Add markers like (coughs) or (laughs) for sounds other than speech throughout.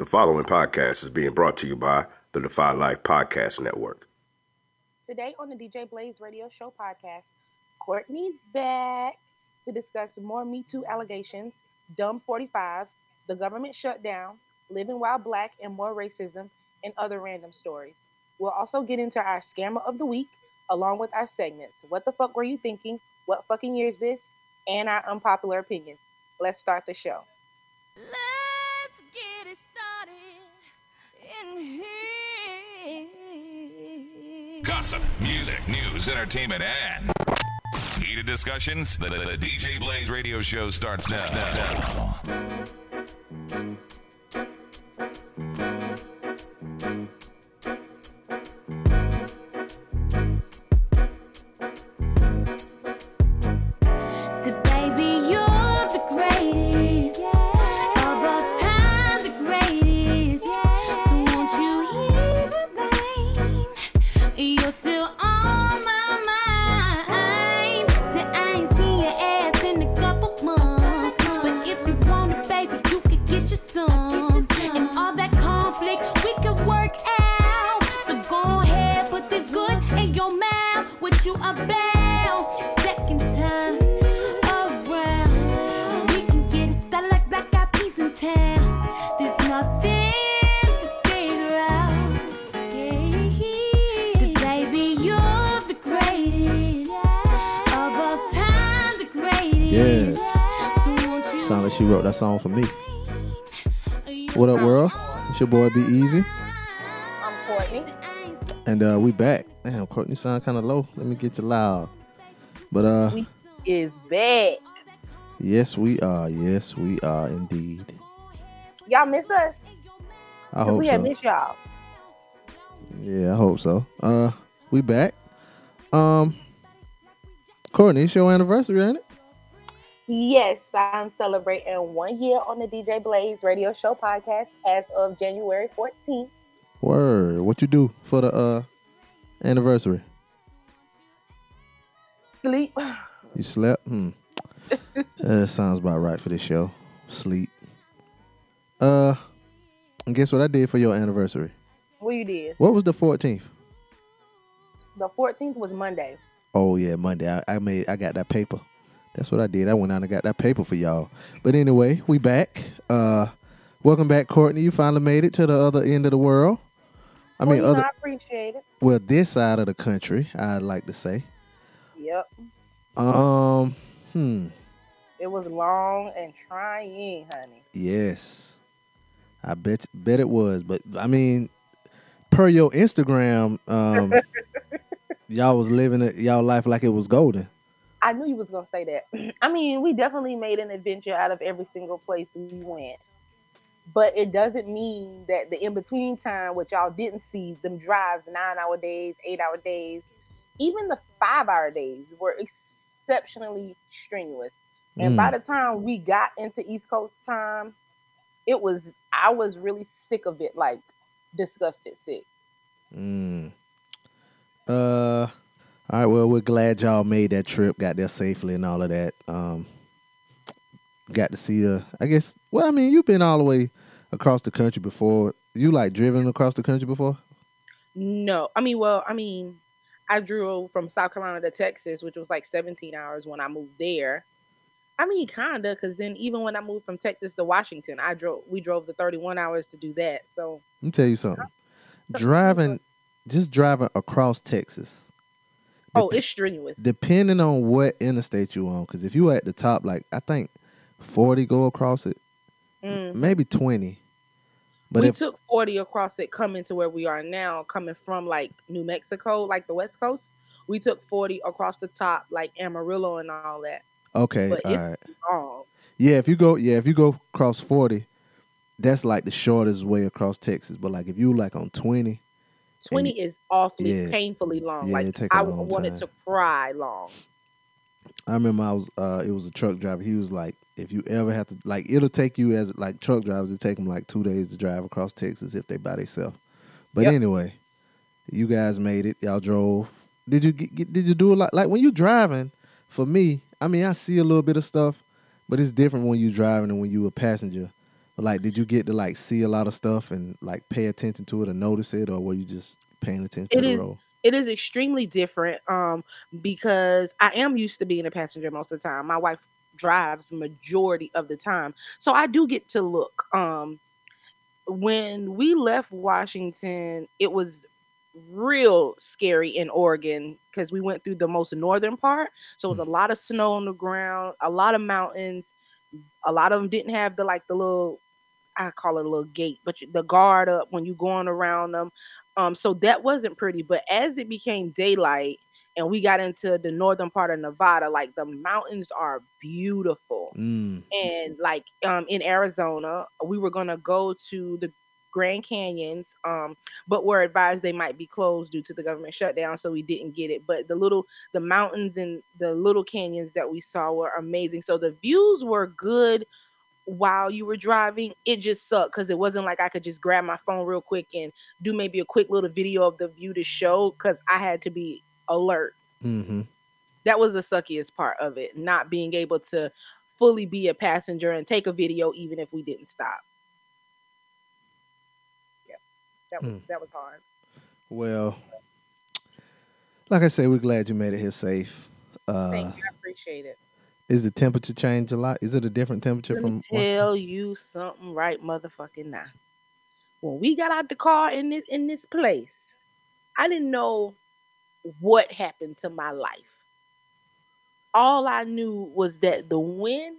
The following podcast is being brought to you by the Defy Life Podcast Network. Today on the DJ Blaze Radio Show podcast, Courtney's back to discuss more Me Too allegations, Dumb 45, the government shutdown, living while black, and more racism, and other random stories. We'll also get into our scammer of the week, along with our segments. What the fuck were you thinking? What fucking year is this? And our unpopular opinions. Let's start the show. Gossip, music, news, entertainment, and heated discussions. The, the- the DJ Blaze radio show starts now. So song for me. What up, world? It's your boy Be Easy, I'm Courtney. and uh, we back. Damn, Courtney sound kind of low. Let me get you loud. But uh, We is back. yes, we are. Yes, we are indeed. Y'all miss us? I hope we so. miss y'all. Yeah, I hope so. Uh, we back. Um, Courtney, it's your anniversary, ain't it? Yes, I'm celebrating one year on the DJ Blaze Radio Show podcast as of January 14th. Word. What you do for the uh anniversary? Sleep. (sighs) You slept? Hmm. (laughs) uh, sounds about right for this show. Sleep. Uh, and guess what I did for your anniversary? What you did? What was the 14th? The 14th was Monday. Oh yeah, Monday. I, I made. I got that paper. That's what I did. I went out and got that paper for y'all. But anyway, we back. Uh, welcome back, Courtney. You finally made it to the other end of the world. I mean, other I appreciate it. well, this side of the country. I'd like to say. Yep. Um. Hmm. It was long and trying, honey. Yes, I bet bet it was. But I mean, per your Instagram, um, (laughs) y'all was living it, y'all life like it was golden. I knew you was gonna say that. (clears throat) I mean, we definitely made an adventure out of every single place we went. But it doesn't mean that the in between time, which y'all didn't see, them drives, nine hour days, eight hour days, even the five hour days were exceptionally strenuous. And by Mm. the time we got into East Coast time, it was I was really sick of it, like disgusted sick. Mm. Uh. All right. Well, we're glad y'all made that trip, got there safely, and all of that. Um. Got to see uh I guess. Well, I mean, you've been all the way across the country before. You like driven across the country before? No, I mean, well, I mean, I drove from South Carolina to Texas, which was like 17 hours when I moved there. I mean, kinda, because then even when I moved from Texas to Washington, I drove. We drove the 31 hours to do that. So Let me tell you something. so- driving, just driving across Texas. Oh, dep- it's strenuous. depending on what interstate you on. Because if you at the top, like I think forty go across it, Mm. maybe twenty. But we if took 40 across it coming to where we are now, coming from like New Mexico, like the West Coast. We took 40 across the top, like Amarillo and all that. okay, But all it's right, long. yeah. If you go, yeah, if you go across forty, that's like the shortest way across Texas. But like if you like on twenty, 20 is awfully yeah. painfully long. Yeah, it like I long wanted time. to cry long. I remember I was uh it was a truck driver. He was like, if you ever have to like it'll take you as like truck drivers, it take them like two days to drive across Texas if they by themselves. But Yep. anyway, you guys made it. Y'all drove. Did you get, get- did you do a lot like when you driving? For me, I mean, I see a little bit of stuff, but it's different when you driving and when you a passenger Like, did you get to like see a lot of stuff and like pay attention to it or notice it, or were you just paying attention It to the is- road? it is extremely different um because I am used to being a passenger most of the time. My wife drives majority of the time. So I do get to look. Um when we left Washington, it was real scary in Oregon because we went through the most northern part. So it was a lot of snow on the ground, a lot of mountains. A lot of them didn't have the like the little I call it a little gate, but the guard up when you're going around them. Um, so that wasn't pretty. But as it became daylight and we got into the northern part of Nevada, like the mountains are beautiful. Mm. And like um in Arizona, we were gonna go to the Grand Canyons, um, but were advised they might be closed due to the government shutdown, so we didn't get it. But the little the mountains and the little canyons that we saw were amazing. So the views were good while you were driving. It just sucked because it wasn't like I could just grab my phone real quick and do maybe a quick little video of the view to show because I had to be alert. Mm-hmm. That was the suckiest part of it, not being able to fully be a passenger and take a video even if we didn't stop. Yeah. That was Mm. that was hard. Well, like I said, we're glad you made it here safe. Uh, Thank you. I appreciate it. Is the temperature change a lot? Is it a different temperature Let from? me one time? tell you something right motherfucking now. When we got out the car in this in this place, I didn't know what happened to my life. All I knew was that the wind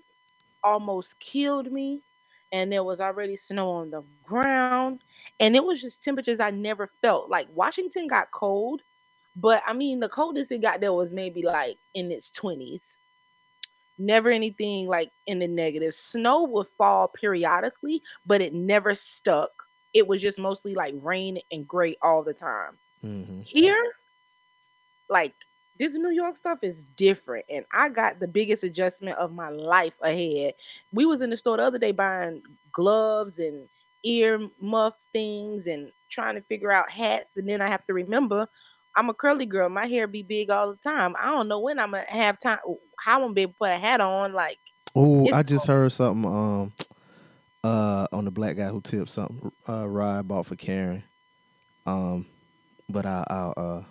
almost killed me, and there was already snow on the ground, and it was just temperatures I never felt. Like Washington got cold, but I mean the coldest it got there was maybe like in its 20s never anything like in the negative. Snow would fall periodically, but it never stuck. It was just mostly like rain and gray all the time. Mhm. Here, like this New York stuff is different, and I got the biggest adjustment of my life ahead. We was in the store the other day buying gloves and ear muff things and trying to figure out hats, and then I have to remember I'm a curly girl. My hair be big all the time. I don't know when I'm gonna have time. How I'm gonna be able to put a hat on. Like Oh, I just heard something um (tsk) uh on the black guy who tipped something uh Rod bought for Karen. Um but I I'll uh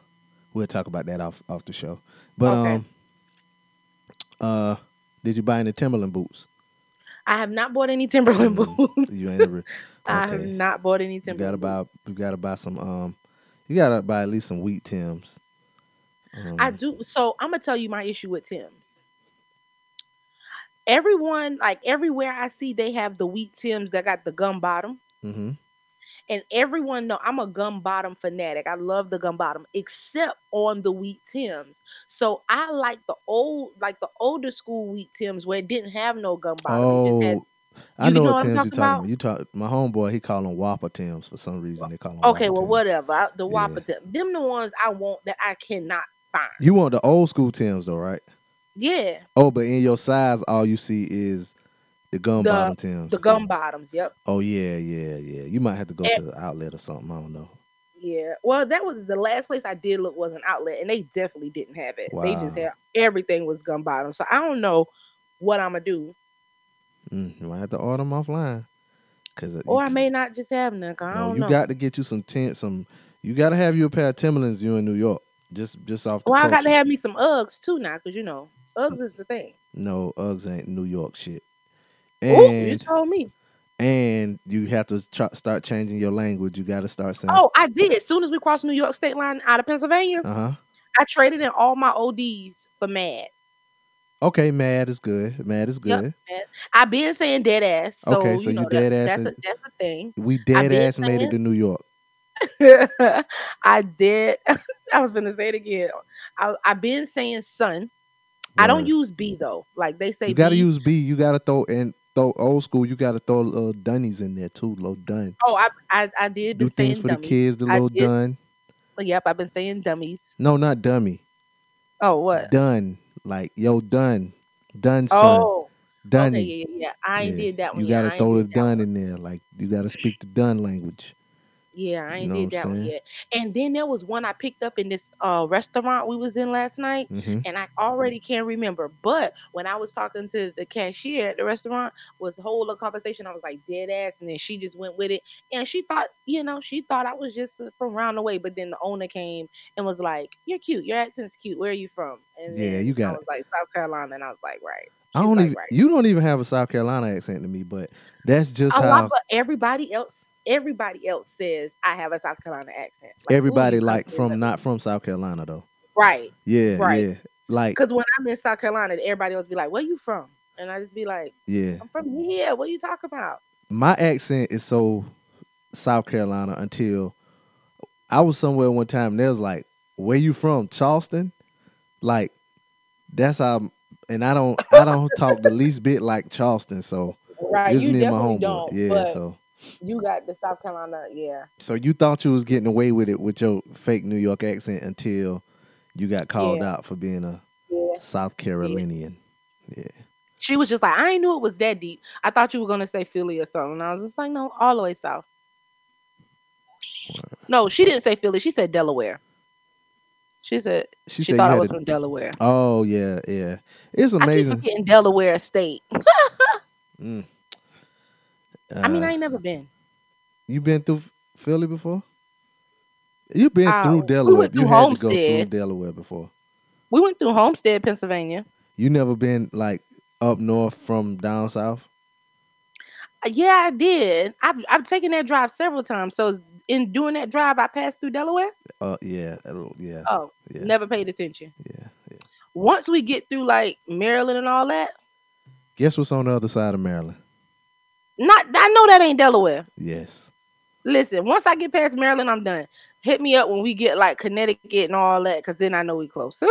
we'll talk about that off off the show. But Okay. um uh did you buy any Timberland boots? I have not bought any Timberland Mm, boots. You ain't ever (laughs) I have not bought any You Timberland. gotta buy you gotta buy some um you gotta buy at least some wheat Tims. Um, I do. So I'm gonna tell you my issue with Tim's. Everyone, like everywhere I see, they have the wheat Tims that got the gum bottom, mhm. and everyone know I'm a gum bottom fanatic. I love the gum bottom, except on the wheat Tims. So I like the old, like the older school wheat Tims where it didn't have no gum bottom. It just had- Oh I you know know what Tim's you talking about? You talk my homeboy, he call them Whopper Tims for some reason. They call them okay, well, Tims. whatever. I- The Yeah. Whopper Tim, them the ones I want that I cannot find. You want the old school Tims though, right? Yeah, Oh, but in your size, all you see is the gum The- bottom Tims. the gum bottoms. Yep. Oh yeah, yeah, yeah. You might have to go Eh. to the outlet or something. I don't know. Yeah. Well, that was the last place I did look was an outlet, and they definitely didn't have it. They just Wow. had everything was gum bottom. So I don't know what I'm gonna do, Mm, you might have to order them offline. Cause uh, or I may not just have none. I no, don't you know. got to get you some tent. Some you got to have you a pair of Timberlands. You in New York, just just off well, I got to have me some Uggs too now, cause you know Uggs is the thing. No, Uggs ain't New York shit. Ooh, you told me. and you have to try, start changing your language. You got to start saying. Oh, I did. As soon as we crossed New York state line out of Pennsylvania, Uh huh. I traded in all my ODs for Mad. Okay, mad is good. Mad is Yep. good. I've been saying dead ass. So, Okay, so you know you dead that, ass That's a, that's a thing. We dead ass made it to New York. (laughs) I did. (laughs) I was gonna say it again. I, I've been saying son. I don't use B though. Like they say, You got to B. use B. You got to throw and throw old school. You got to throw little dunnies in there too. Little dun. Oh, I I, I did Do saying things for dummies. the kids. The little dun. Yep, I've been saying dummies. No, not dummy. Oh, what? Done. Like yo, done. Done son. Oh, Dunny. okay, yeah, yeah, yeah. I ain't Yeah. did that one. You gotta throw the did that one. dun in there. Like you got to speak the dun language. Yeah, I ain't know did that one yet. And then there was one I picked up in this uh restaurant we was in last night, hmm and I already can't remember. But when I was talking to the cashier at the restaurant, was whole conversation. I was like dead ass, and then she just went with it, and she thought, you know, she thought I was just uh, from around the way. But then the owner came and was like, "You're cute. Your accent's cute. Where are you from?" And Yeah, you got I it. was like South Carolina, and I was like, right. I don't like, even. right. You don't even have a South Carolina accent to me, but that's just a how lot, but everybody else, everybody else says I have a South Carolina accent. Like, everybody like from not from South Carolina though. right. Yeah, Right. yeah. Like Because when I'm in South Carolina, everybody else be like, "Where you from?" And I just be like, yeah. "I'm from here. What you talking about?" My accent is so South Carolina until I was somewhere one time and they was like, Where you from? Charleston? Like that's how and I don't I don't talk the least bit like Charleston, so Right. it was you me and my homeboy. don't. Yeah, so you got the South Carolina. Yeah. so you thought you was getting away with it with your fake New York accent until you got called Yeah. out for being a Yeah. South Carolinian. Yeah. She was just like, I ain't knew it was that deep. I thought you were gonna say Philly or something. And I was just like, no, all the way south. No, she didn't say Philly. She said Delaware. She said She, she, said thought I was to, from Delaware. Oh yeah, yeah. It's I keep amazing. forgetting Delaware State. (laughs) Mm. I mean, Uh, I ain't never been. You been through Philly before? You've been Uh, through we Delaware. you through had to go through Delaware before. We went through Homestead, Pennsylvania. You never been like up north from down south? Uh, Yeah, I did. I've I've taken that drive several times. So in doing that drive, I passed through Delaware. Uh yeah, yeah, Oh, yeah, never paid attention. yeah, yeah. Once we get through like Maryland and all that, Guess what's on the other side of Maryland? Not I know that ain't Delaware. Yes. Listen, once I get past Maryland, I'm done. Hit me up when we get like Connecticut and all that, cause then I know we close.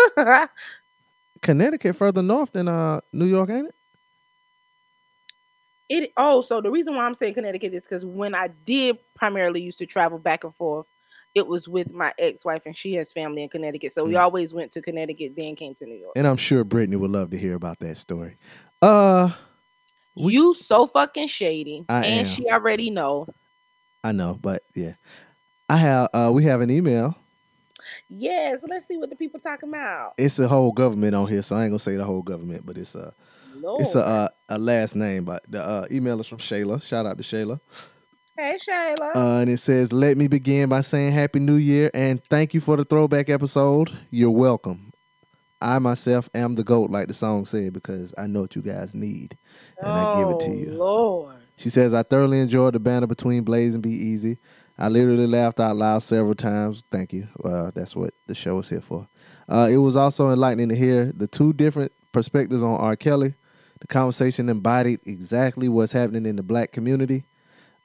(laughs) Connecticut further north than uh New York, ain't it? it oh, so the reason why I'm saying Connecticut is because when I did primarily used to travel back and forth, it was with my ex-wife and she has family in Connecticut. So we Mm. always went to Connecticut, then came to New York. And I'm sure Brittany would love to hear about that story. Uh we- you so fucking shady. I and am. she already know. I know, but yeah. I have uh we have an email. Yes, let's see what the people talking about. It's a whole government on here, so I ain't gonna say the whole government, but it's a Lord. It's a uh, a last name, but the uh, email is from Shayla. Shout out to Shayla. hey Shayla. Uh, and it says, "Let me begin by saying Happy New Year and thank you for the throwback episode. You're welcome. I myself am the goat, like the song said, because I know what you guys need, and I give it to Oh, you." Lord. She says, "I thoroughly enjoyed the banter between Blaze and Be Easy. I literally laughed out loud several times. Thank you. Uh, that's what the show is here for. Uh, it was also enlightening to hear the two different perspectives on R. Kelly. The conversation embodied exactly what's happening in the black community.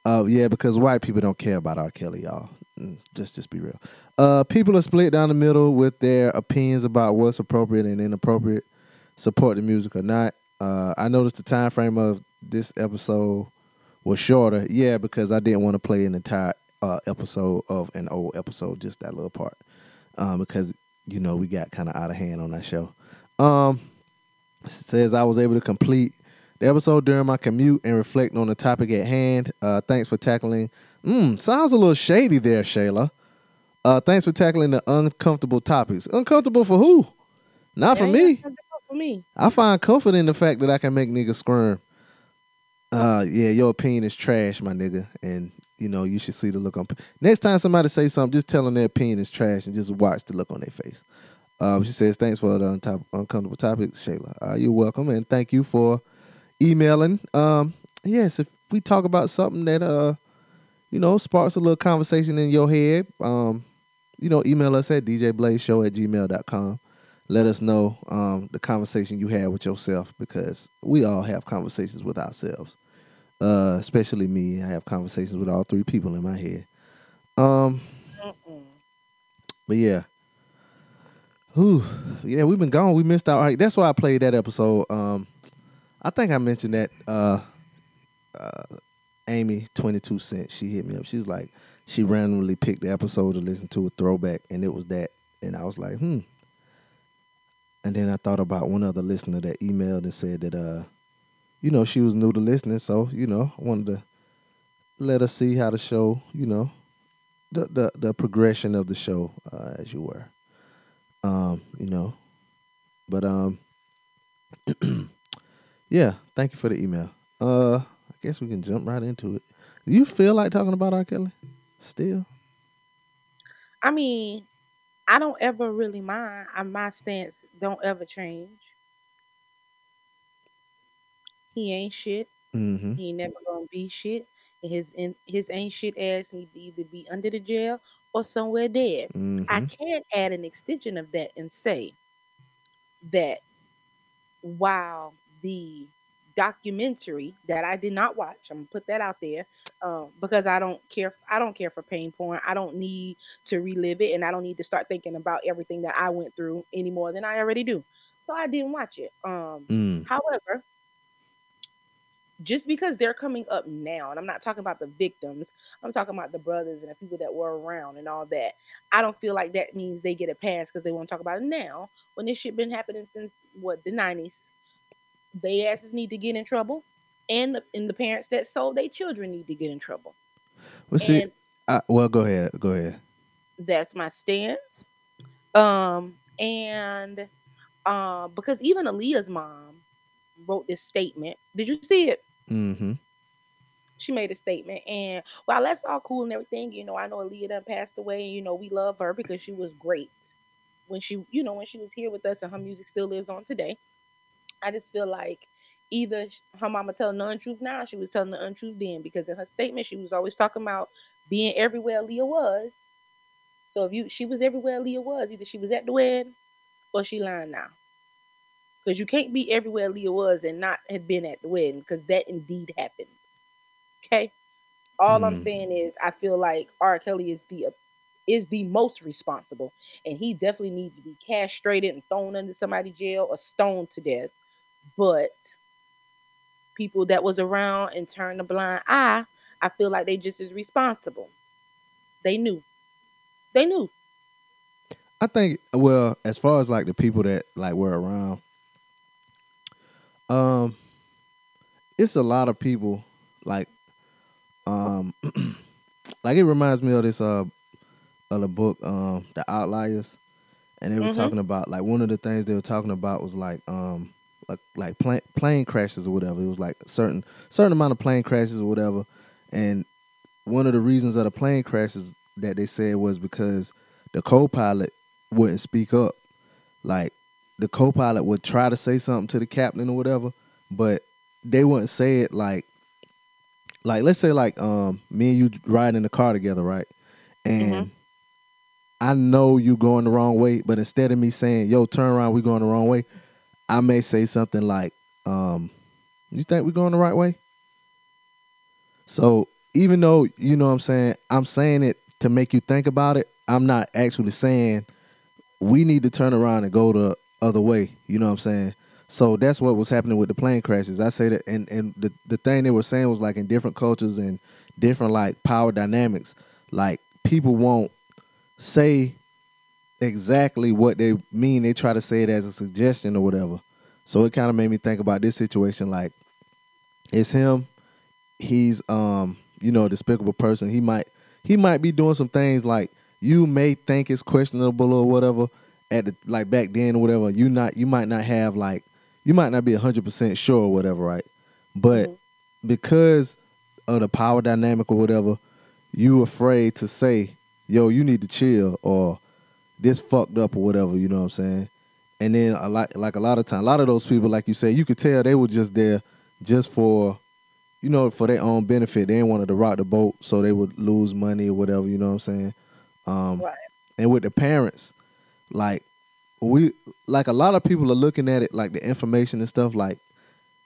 Uh, yeah, because white people don't care about R. Kelly, y'all. Mm, Just, just be real. Uh, people are split down the middle with their opinions about what's appropriate and inappropriate. Support the music or not. Uh, I noticed the time frame of this episode was shorter. Yeah, because I didn't want to play an entire uh, episode of an old episode, just that little part, um, because you know we got kind of out of hand on that show. Um, says I was able to complete the episode during my commute and reflect on the topic at hand. Uh, thanks for tackling. Mm, sounds a little shady there, Shayla. Uh, thanks for tackling the uncomfortable topics. Uncomfortable for who? Not for me. For me. I find comfort in the fact that I can make niggas squirm. Uh, yeah, your opinion is trash, my nigga, and you know you should see the look on. Next time somebody say something, just tell them their opinion is trash and just watch the look on their face. Um, she says, "Thanks for the untop- uncomfortable topics, Shayla. Uh, you're welcome, and thank you for emailing. Um, yes, if we talk about something that uh, you know, sparks a little conversation in your head, um, you know, email us at djblazeshow at gmail.com. Let us know um, the conversation you had with yourself because we all have conversations with ourselves. Uh, especially me, I have conversations with all three people in my head. Um, but yeah. Whew. Yeah, we've been gone. We missed out. Right, That's why I played that episode. Um, I think I mentioned that uh, uh, Amy twenty two cent. She hit me up. She's like, she randomly picked the episode to listen to a throwback, and it was that. And I was like, hmm. And then I thought about one other listener that emailed and said that, uh, you know, she was new to listening, so you know, I wanted to let her see how the show, you know, the the, the progression of the show uh, as you were. Um, you know, but um, (clears throat) yeah. Thank you for the email. Uh, guess we can jump right into it. Do you feel like talking about R. Kelly still? I mean, I don't ever really mind. I, my stance don't ever change. He ain't shit. Mm-hmm. He never gonna be shit. And his in, his ain't shit ass need to either be under the jail or somewhere dead. I Mm-hmm. can't add an extension of that and say that while the documentary that I did not watch, I'm gonna put that out there um, because I don't care. I don't care for pain porn. I don't need to relive it, and I don't need to start thinking about everything that I went through any more than I already do. So I didn't watch it. Um, Mm. However, just because they're coming up now, and I'm not talking about the victims, I'm talking about the brothers and the people that were around and all that. I don't feel like that means they get a pass because they won't talk about it now when this shit been happening since what the 90s. They asses need to get in trouble, and the, and the parents that sold their children need to get in trouble. Well, see, and I, well, go ahead. Go ahead. that's my stance. Um, and uh, because even Aaliyah's mom wrote this statement. Did you see it? Mm-hmm. she made a statement and while that's all cool and everything you know i know Aaliyah done passed away and you know we love her because she was great when she you know when she was here with us and her music still lives on today i just feel like either her mama telling the untruth now she was telling the untruth then because in her statement she was always talking about being everywhere Leah was so if you she was everywhere Leah was either she was at the wedding or she lying now because you can't be everywhere Leah was and not have been at the wedding because that indeed happened. Okay. All I'm Mm. saying is I feel like R. Kelly is the is the most responsible, and he definitely needs to be castrated and thrown under somebody's jail or stoned to death. But people that was around and turned a blind eye, I feel like they just as responsible. They knew. They knew. I think well, as far as like the people that like were around, um, it's a lot of people like, um, (clears throat) like it reminds me of this uh, of the book um, The Outliers, and they were Mhm. talking about like one of the things they were talking about was like um like like plane plane crashes or whatever. It was like a certain certain amount of plane crashes or whatever, and one of the reasons of the plane crashes that they said was because the co-pilot wouldn't speak up. Like the co-pilot would try to say something to the captain or whatever, but they wouldn't say it like like let's say like um me and you ride in the car together, right? And I know you going the wrong way, but instead of me saying, "Yo, turn around, we going the wrong way," I may say something like, um, "You think we're going the right way?" So even though you know what I'm saying, I'm saying it to make you think about it. I'm not actually saying we need to turn around and go the other way. You know what I'm saying? So that's what was happening with the plane crashes. I say that, and and the the thing they were saying was like in different cultures and different like power dynamics, like people won't say exactly what they mean. They try to say it as a suggestion or whatever. So it kind of made me think about this situation. Like, it's him. He's um, you know, a despicable person. He might he might be doing some things like you may think it's questionable or whatever at the like back then or whatever. You not you might not have like you might not be hundred percent sure or whatever, right? But because of the power dynamic or whatever, you afraid to say, yo, you need to chill or this fucked up or whatever, you know what I'm saying? And then a lot like a lot of time, a lot of those people, like you say, you could tell they were just there just for you know, for their own benefit. They didn't wanted to rock the boat so they would lose money or whatever, you know what I'm saying? Um Right. and with the parents, like we like a lot of people are looking at it like the information and stuff like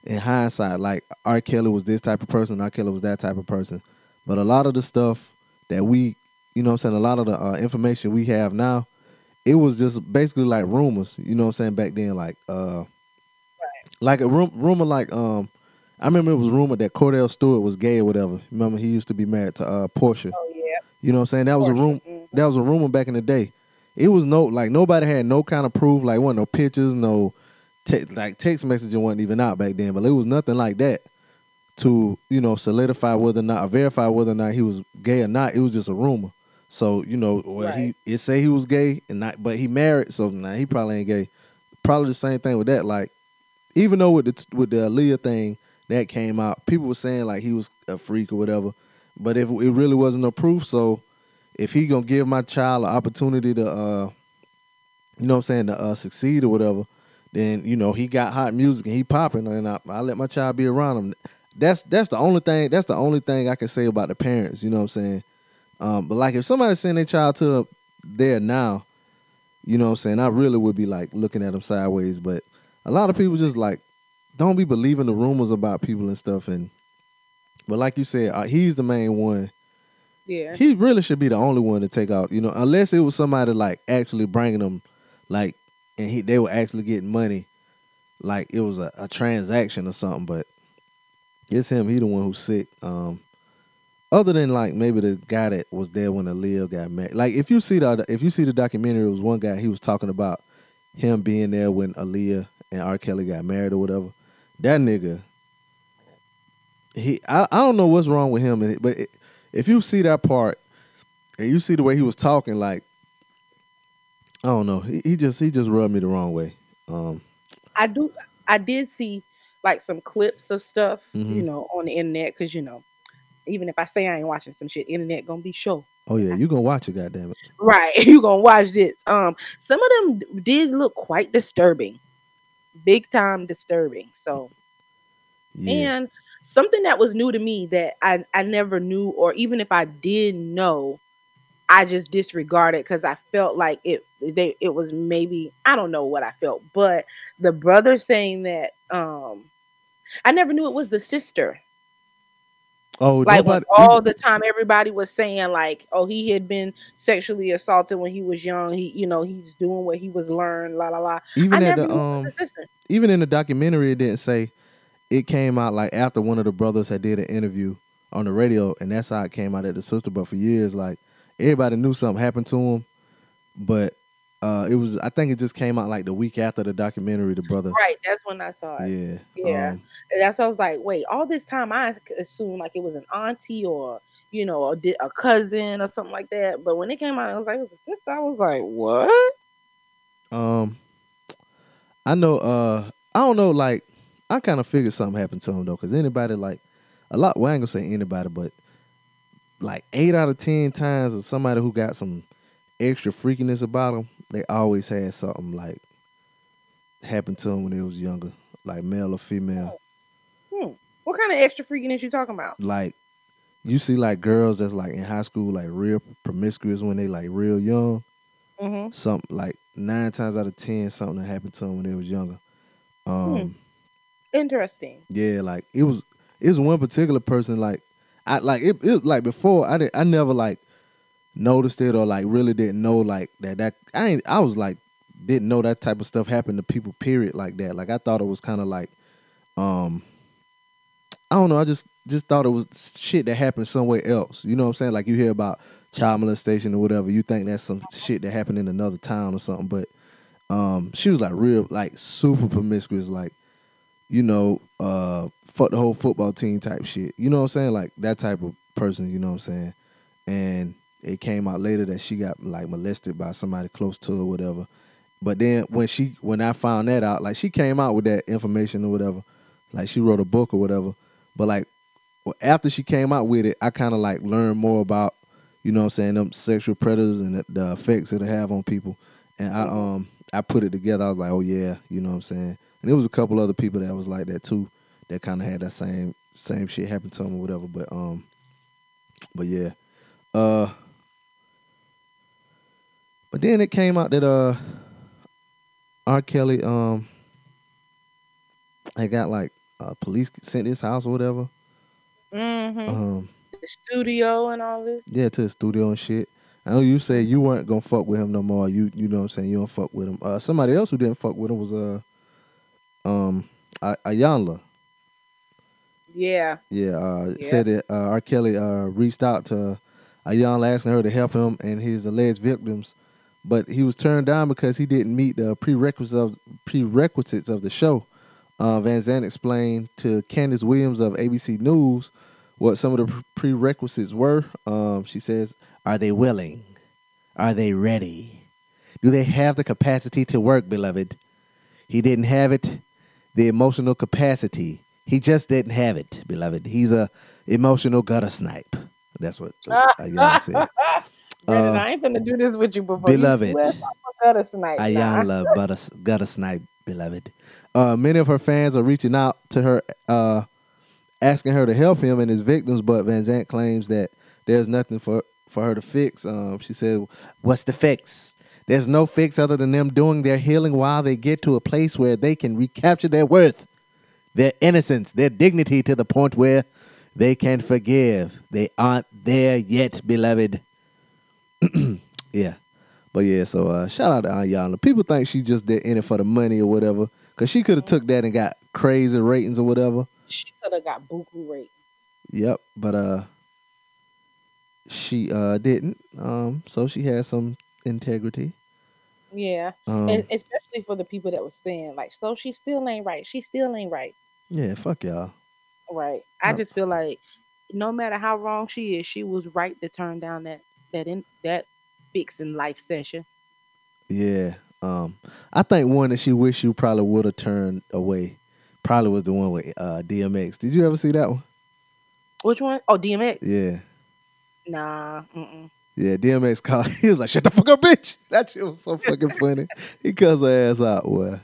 in hindsight, like R. Kelly was this type of person, R. Kelly was that type of person. But a lot of the stuff that we, you know what I'm saying, a lot of the uh, information we have now, it was just basically like rumors, you know what I'm saying, back then. Like uh like a rum- rumor like um I remember it was rumored that Kordell Stewart was gay or whatever. Remember he used to be married to uh Porsha. Oh yeah. You know what I'm saying? That was a Porsha, room. mhm. That was a rumor back in the day. It was no like nobody had no kind of proof. Like wasn't no pictures, no te- like text messaging wasn't even out back then. But it was nothing like that to you know solidify whether or not or verify whether or not he was gay or not. It was just a rumor. So you know, well, Right. he it say he was gay and not, but he married, so now he probably ain't gay. Probably the same thing with that. Like, even though with the with the Aaliyah thing that came out, people were saying like he was a freak or whatever. But if it really wasn't no proof, so if he gonna give my child an opportunity to, uh, you know, what I'm saying to uh, succeed or whatever, then you know he got hot music and he popping, and I, I let my child be around him. That's that's the only thing. That's the only thing I can say about the parents. You know what I'm saying? Um, but like if somebody send their child to there now, you know what I'm saying? I really would be like looking at them sideways. But a lot of people just like don't be believing the rumors about people and stuff. And but like you said, uh, he's the main one. Yeah. He really should be the only one to take out. You know, unless it was somebody like actually bringing them, like, and he they were actually getting money, like it was a, a transaction or something. But it's him. He the one who's sick. Um, other than like maybe the guy that was there when Aaliyah got married. Like if you see the if you see the documentary, it was one guy he was talking about him being there when Aaliyah and R. Kelly got married or whatever. That nigga, he I, I don't know what's wrong with him, it, but it, if you see that part and you see the way he was talking, like I don't know, he, he just he just rubbed me the wrong way. Um, I do. I did see like some clips of stuff, Mhm. you know, on the internet because you know, even if I say I ain't watching some shit, internet gonna be show. oh yeah, you gonna watch it, goddamn it. Right, (laughs) you gonna watch this. Um, some of them did look quite disturbing, big time disturbing. So, Yeah, and something that was new to me that I I never knew, or even if I did know, I just disregarded because I felt like it they it was maybe I don't know what I felt, but the brother saying that um I never knew it was the sister. Oh Like nobody. all the time everybody was saying like, oh, he had been sexually assaulted when he was young. He, you know, he's doing what he was learned, la la la. even I at the um was the sister. even in the documentary, it didn't say. It came out like after one of the brothers had did an interview on the radio, and that's how it came out at the sister. But for years, like everybody knew something happened to him, but uh, it was I think it just came out like the week after the documentary. The brother, Right, that's when I saw it. yeah, Yeah. um, that's why I was like, wait, all this time I assumed like it was an auntie or you know a, a cousin or something like that. But when it came out, I was like, it was a sister. I was like, what? Um, I know. Uh, I don't know. Like, I kind of figured something happened to him though, because anybody like a lot. Well, I ain't gonna say anybody, but like eight out of ten times, of somebody who got some extra freakiness about them, they always had something like happen to them when they was younger, like male or female. Hmm. What kind of extra freakiness you talking about? Like, you see, like girls that's like in high school, like real promiscuous when they like real young. Mm-hmm. Something like nine times out of ten, something that happened to them when they was younger. Um. Interesting. Yeah, like it was it was one particular person like I like it, it like before I did I never like noticed it or like really didn't know like that that I ain't I was like didn't know that type of stuff happened to people period like that. Like I thought it was kind of like um I don't know, I just just thought it was shit that happened somewhere else. You know what I'm saying? Like you hear about child molestation or whatever, you think that's some shit that happened in another town or something, but um she was like real like super promiscuous like you know, uh, fuck the whole football team type shit. You know what I'm saying? Like that type of person, you know what I'm saying? And it came out later that she got like molested by somebody close to her whatever. But then when she when I found that out, like she came out with that information or whatever. Like she wrote a book or whatever. But like after she came out with it, I kind of like learned more about, you know what I'm saying, them sexual predators and the, the effects it'll have on people. And I um I put it together. I was like, oh yeah, you know what I'm saying. And there was a couple other people that was like that too, that kind of had that same same shit happen to them or whatever. But um, but yeah, uh, but then it came out that uh, R. Kelly um, had got like uh, police sent his house or whatever. Mm-hmm. Um, the studio and all this. yeah, to the studio and shit. I know you said you weren't gonna fuck with him no more. You you know what I'm saying? You don't fuck with him. Uh, somebody else who didn't fuck with him was uh, um, A- Iyanla. Yeah. Yeah, uh, Yeah. said that uh, R. Kelly uh, reached out to Iyanla asking her to help him and his alleged victims, but he was turned down because he didn't meet the prerequisites of prerequisites of the show. Uh, Vanzant explained to Candace Williams of ABC News what some of the prerequisites were. Um, she says, "Are they willing? Are they ready? Do they have the capacity to work, beloved? He didn't have it, the emotional capacity. He just didn't have it, beloved. He's a emotional gutter snipe. That's what uh, (laughs) Ayan said. Brandon, I ain't gonna do this with you before. beloved. You swear I'm a gutter snipe. Butter, gutter snipe, beloved. Uh, many of her fans are reaching out to her, uh, asking her to help him and his victims, but Vanzant claims that there's nothing for for her to fix. Um, she said, "What's the fix? There's no fix other than them doing their healing while they get to a place where they can recapture their worth, their innocence, their dignity to the point where they can forgive. They aren't there yet, beloved." (clears throat) yeah. But yeah, so uh, shout out to Ayana. People think she just did in it for the money or whatever, because she could have took that and got crazy ratings or whatever. She could have got buku ratings. Yep, but uh, she uh didn't. Um, so she had some integrity. Yeah, Um, and especially for the people that was saying like, so she still ain't right. She still ain't right. yeah, fuck y'all. Right. I No. just feel like no matter how wrong she is, she was right to turn down that that in that fixing life session. Yeah. Um, I think one that she wish you probably would have turned away. Probably was the one with uh DMX. Did you ever see that one? Which one? Oh, DMX. Yeah. Nah. Mm-mm. Yeah, DMX called. (laughs) He was like, "Shut the fuck up, bitch." (laughs) That shit was so fucking funny. He cussed her ass out. Well,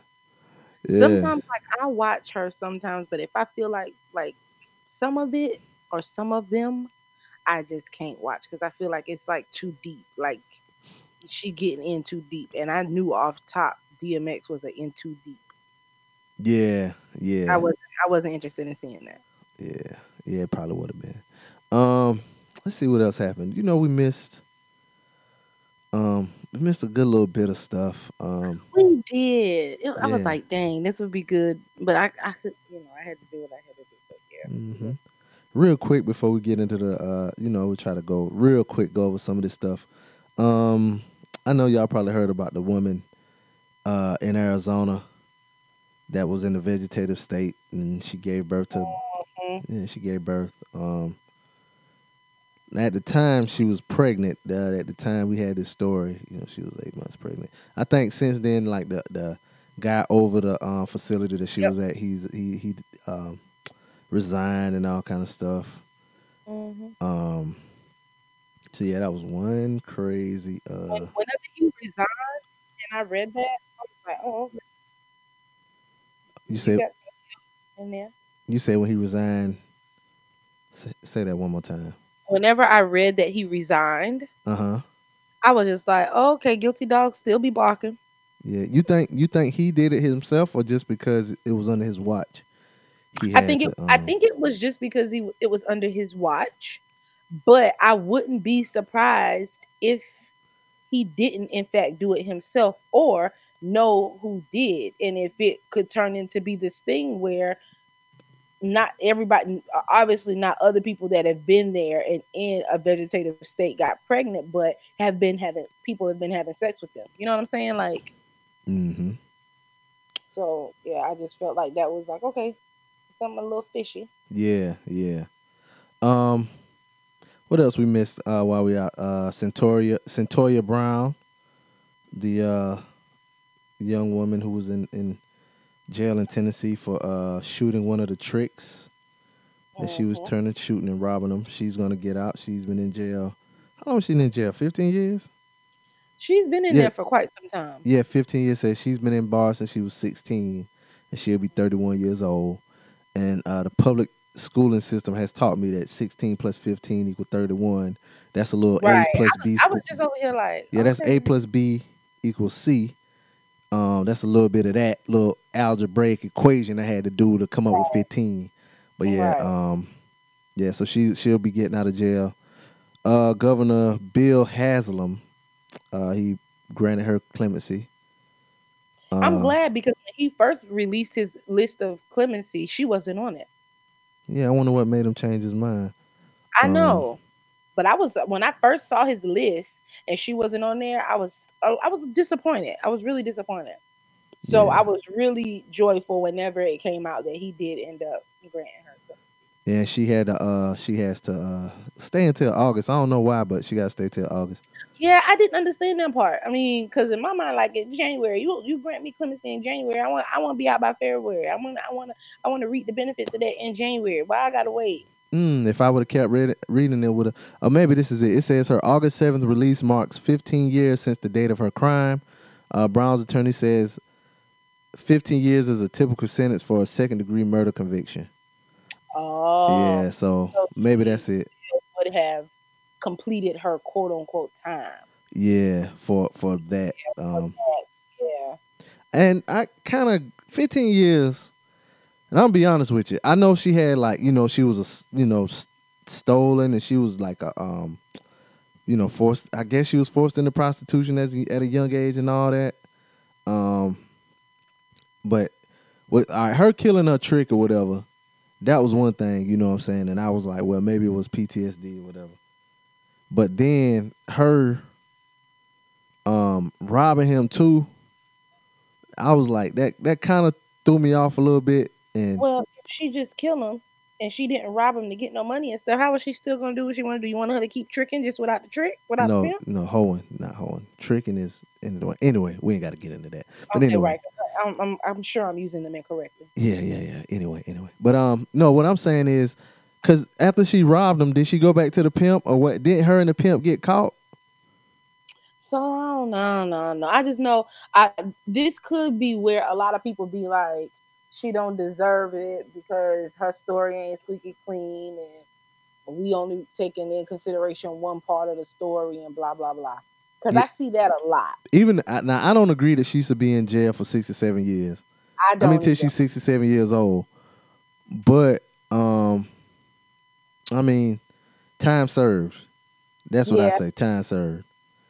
yeah, Sometimes like I watch her sometimes, but if I feel like like some of it or some of them, I just can't watch because I feel like it's like too deep. Like she getting in too deep, and I knew off top DMX was an in too deep. yeah, yeah. I was I wasn't interested in seeing that. Yeah, yeah, it probably would have been. Um, let's see what else happened. You know, we missed. Um, we missed a good little bit of stuff. Um, We did. It- I was like, dang, this would be good, but I I could, you know, I had to do what I had to do. But yeah, hmm Real quick before we get into the, uh, you know, we try to go real quick go over some of this stuff. Um, I know y'all probably heard about the woman uh, in Arizona that was in a vegetative state and she gave birth to Mhm. Yeah, she gave birth. Um, at the time she was pregnant. Uh, at the time we had this story, you know, she was eight months pregnant. I think since then, like the the guy over the um, facility that she Yep. was at, he's he he um, resigned and all kind of stuff. Mhm. Um, so yeah, that was one crazy. When, Uh, whenever he resigned, and I read that, I was like, oh, okay, you you got in there. you say when he resigned. Say, say that one more time. Whenever I read that he resigned, Uh huh. I was just like, oh, okay, guilty dog still be barking. Yeah, you think you think he did it himself, or just because it was under his watch? I think to, it. I um, think it was just because he it was under his watch, but I wouldn't be surprised if he didn't, in fact, do it himself or know who did, and if it could turn into be this thing where not everybody, obviously not other people that have been there and in a vegetative state got pregnant, but have been having people have been having sex with them. You know what I'm saying? Like, mm-hmm. so yeah, I just felt like that was like okay, something a little fishy. Yeah, yeah. Um, what else we missed uh, while we out? Uh, Cyntoia Cyntoia Brown, the uh, young woman who was in in jail in Tennessee for uh shooting one of the tricks that she was Mhm. turning, shooting, and robbing them. She's gonna get out. She's been in jail. How long has she been in jail? Fifteen years. She's been in Yeah. there for quite some time. Yeah, 15 years. Says she's been in bars since she was 16, and she'll be 31 years old. And uh, the public schooling system has taught me that 16 plus 15 equal 31. That's a little Right. A plus B. I squ- was just over here like, yeah, that's. A plus B equals C. Um, that's a little bit of that little algebraic equation I had to do to come up with 15. But yeah, Right. um, yeah. So she she'll be getting out of jail. Uh, Governor Bill Haslam, uh, he granted her clemency. I'm Uh, glad because when he first released his list of clemency, she wasn't on it. Yeah, I wonder what made him change his mind. I Um, know, but I was when I first saw his list and she wasn't on there. I was I, was disappointed. I was really disappointed. So Yeah. I was really joyful whenever it came out that he did end up clemency. And she had to uh she has to uh stay until August. I don't know why, but she got to stay till August. Yeah, I didn't understand that part. I mean, because in my mind, like in January, you you grant me clemency in January. I want I want to be out by February. I want I want to I want to reap the benefits of that in January. Why I gotta wait? Mm, if I would have kept read, reading it, would have. Or maybe this is it. It says her August seventh release marks 15 years since the date of her crime. Uh, Brown's attorney says 15 years is a typical sentence for a second degree murder conviction. Oh, yeah, so so maybe that's it. would have completed her quote unquote time. Yeah, for for that. Um, Yeah. and I kind of 15 years. And I'll be honest with you. I know she had like you know she was a you know stolen and she was like a um you know forced. I guess she was forced into prostitution as at a young age and all that. Um, but with all right, her killing her trick or whatever, that was one thing. You know what I'm saying? And I was like, well, maybe it was PTSD or whatever. But then her um robbing him too. I was like that. That kind of threw me off a little bit. And Well, she just killed him and she didn't rob him to get no money and stuff, how is she still gonna do what she want to do? You want her to keep tricking just without the trick, without no, the no, hoeing, not hoeing. Tricking is in the way. Anyway, we ain't got to get into that. But Okay, anyway, right. I'm, I'm I'm sure I'm using them incorrectly. yeah, yeah, yeah. Anyway, anyway. But um, no, what I'm saying is, cause after she robbed him, did she go back to the pimp or what? Didn't her and the pimp get caught? So no, no, no. I just know I this could be where a lot of people be like, she don't deserve it because her story ain't squeaky clean and we only taking in consideration one part of the story and blah blah blah. Because Yeah. I see that a lot. Even now, I don't agree that she should be in jail for six to seven years. I I don't. mean, till either. she's 67 years old. But um, I mean, time served. That's what I say. Time served.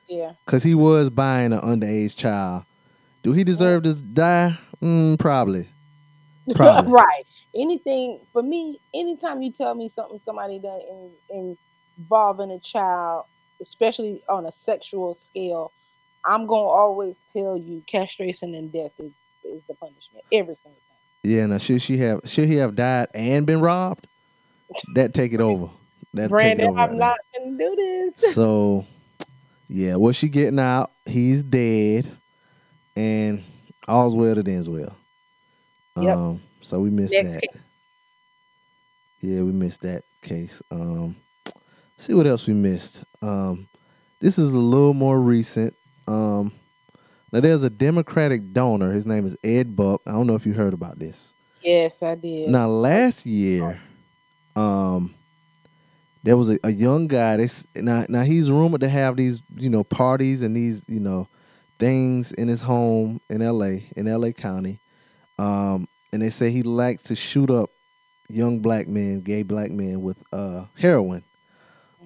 yeah. Cause he was buying an underage child. Do he deserve to die? Mm, probably. (laughs) Probably. right. Anything for me, anytime you tell me something somebody done in, involving a child, especially on a sexual scale, I'm gonna always tell you castration and death is, is the punishment every single time. Yeah. Now should she have? Should he have died and been robbed? That take it over. That take it Brandon, over. I'm there. not gonna do this. So, yeah, what she getting out? He's dead, and all's well that ends well. Yep. Um, so we missed Next that. case. Yeah, we missed that case. Um, see what else we missed. Um, this is a little more recent. Um, now there's a Democratic donor. His name is Ed Buck. I don't know if you heard about this. Yes, I did. Now last year, um, there was a, a young guy. This now now he's rumored to have these you know parties and these you know things in his home in L.A. in L.A. County, um, and they say he likes to shoot up young black men, gay black men with uh, heroin.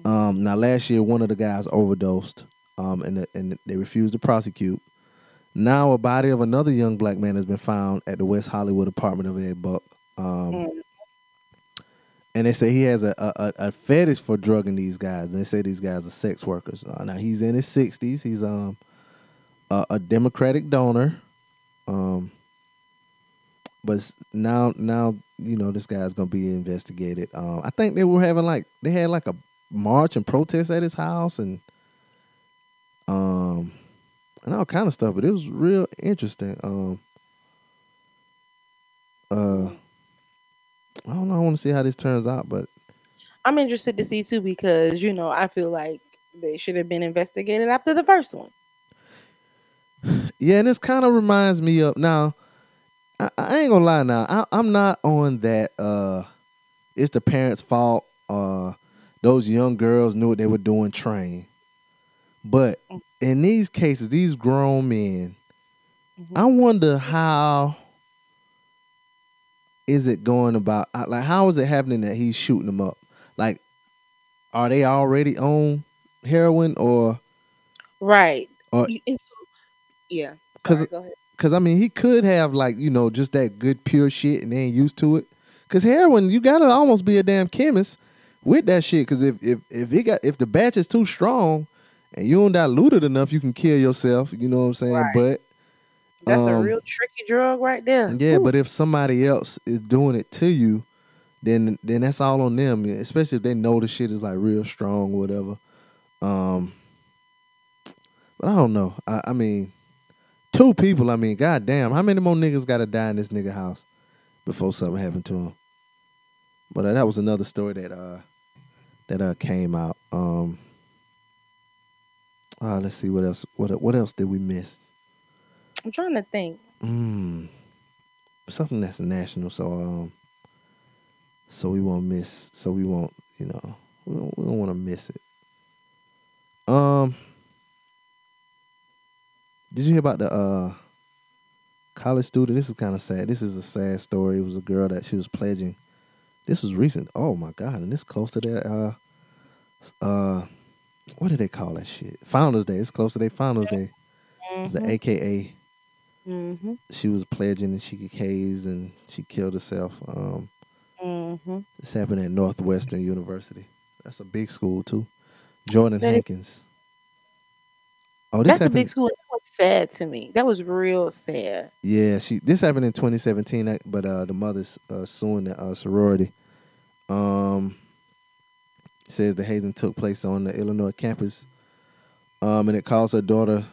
Um, now last year, one of the guys overdosed, um, and the, and they refused to prosecute. Now a body of another young black man has been found at the West Hollywood apartment of Ed Buck. Um, Mm. and they say he has a, a, a- fetish for drugging these guys. And they say these guys are sex workers. Uh, now he's in his sixties. He's um a, a Democratic donor. Um, but now now you know this guy's gonna be investigated. Um, I think they were having like they had like a march and protest at his house and um and all kind of stuff. But it was real interesting. Um, uh, I don't know. I want to see how this turns out, but I'm interested to see too because you know I feel like they should have been investigated after the first one. (sighs) Yeah, and this kind of reminds me of now. I, I ain't gonna lie. Now I, I'm not on that. Uh, it's the parents' fault. Uh, those young girls knew what they were doing. Train, but mm-hmm. in these cases, these grown men, mm-hmm. I wonder how is it going about? Like, how is it happening that he's shooting them up? Like, are they already on heroin or? Right. It's- yeah. 'cause Sorry, it- go ahead. Cause I mean, he could have like you know just that good pure shit, and they ain't used to it. Cause heroin, you gotta almost be a damn chemist with that shit. Cause if if if it got if the batch is too strong and you don't dilute it enough, you can kill yourself. You know what I'm saying? Right. But That's a um, real tricky drug right there. yeah, Ooh. but if somebody else is doing it to you, then then that's all on them. Especially if they know the shit is like real strong, whatever. Um, but I don't know. I, I mean, two people. I mean, goddamn, how many more niggas got to die in this nigga house before something happened to him? But uh, that was another story that uh that uh came out. Um, uh, let's see what else. What what else did we miss? I'm trying to think. Mm, something that's national. So um, so we won't miss. So we won't. You know, we don't, we don't want to miss it. Um, did you hear about the uh college student? This is kind of sad. This is a sad story. It was a girl that she was pledging. This was recent. Oh my god! And this close to their uh uh what do they call that shit? Founders Day. It's close to their Founders Day. It's the AKA. Mm-hmm. She was pledging and she K's and she killed herself. Um, Mm-hmm. this happened at Northwestern University. That's a big school too. Jordan That Hankins. Oh, this That's a happened. big school. That was sad to me. That was real sad. Yeah, she. This happened in 2017, uh, but uh, the mother's uh, suing the uh, sorority. Um, says the hazing took place on the Illinois campus, um, and it caused her daughter.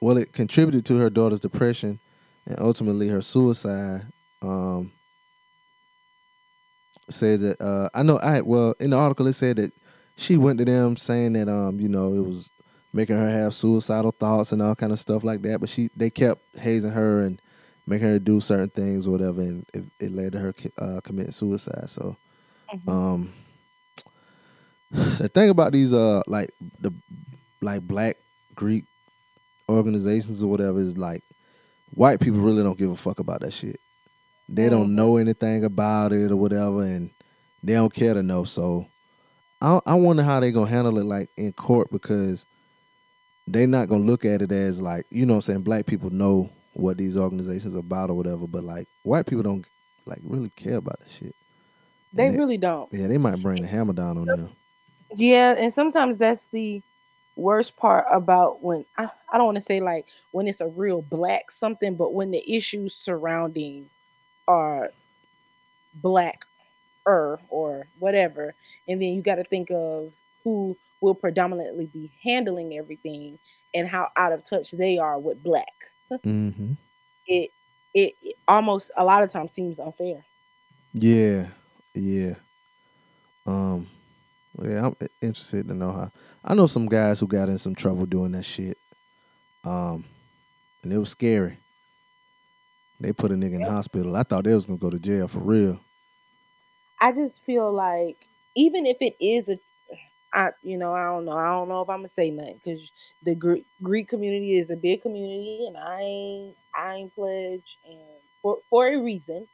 Well, it contributed to her daughter's depression, and ultimately her suicide. Um, says that uh, I know I well in the article it said that she went to them saying that um you know it was making her have suicidal thoughts and all kind of stuff like that. But she they kept hazing her and making her do certain things or whatever, and it, it led to her uh, committing suicide. So, um, the thing about these uh like the like black Greek organizations or whatever is like white people really don't give a fuck about that shit. They don't know anything about it or whatever, and they don't care to know. So, I I wonder how they gonna handle it like in court because they not gonna look at it as like you know what I'm saying black people know what these organizations are about or whatever, but like white people don't like really care about that shit. They And really don't. yeah, they might bring the hammer down on them. Yeah, and sometimes that's the worst part about when I, I don't want to say like when it's a real black something, but when the issues surrounding are black er or whatever, and then you got to think of who will predominantly be handling everything and how out of touch they are with black. Mm-hmm. It it, it almost a lot of times seems unfair. Yeah, yeah. Um, yeah, I'm interested to know how. I know some guys who got in some trouble doing that shit. Um, and it was scary. They put a nigga in the hospital. I thought they was gonna go to jail for real. I just feel like even if it is a, I you know I don't know I don't know if I'm gonna say nothing because the Greek, Greek community is a big community and I ain't I ain't pledge and for for a reason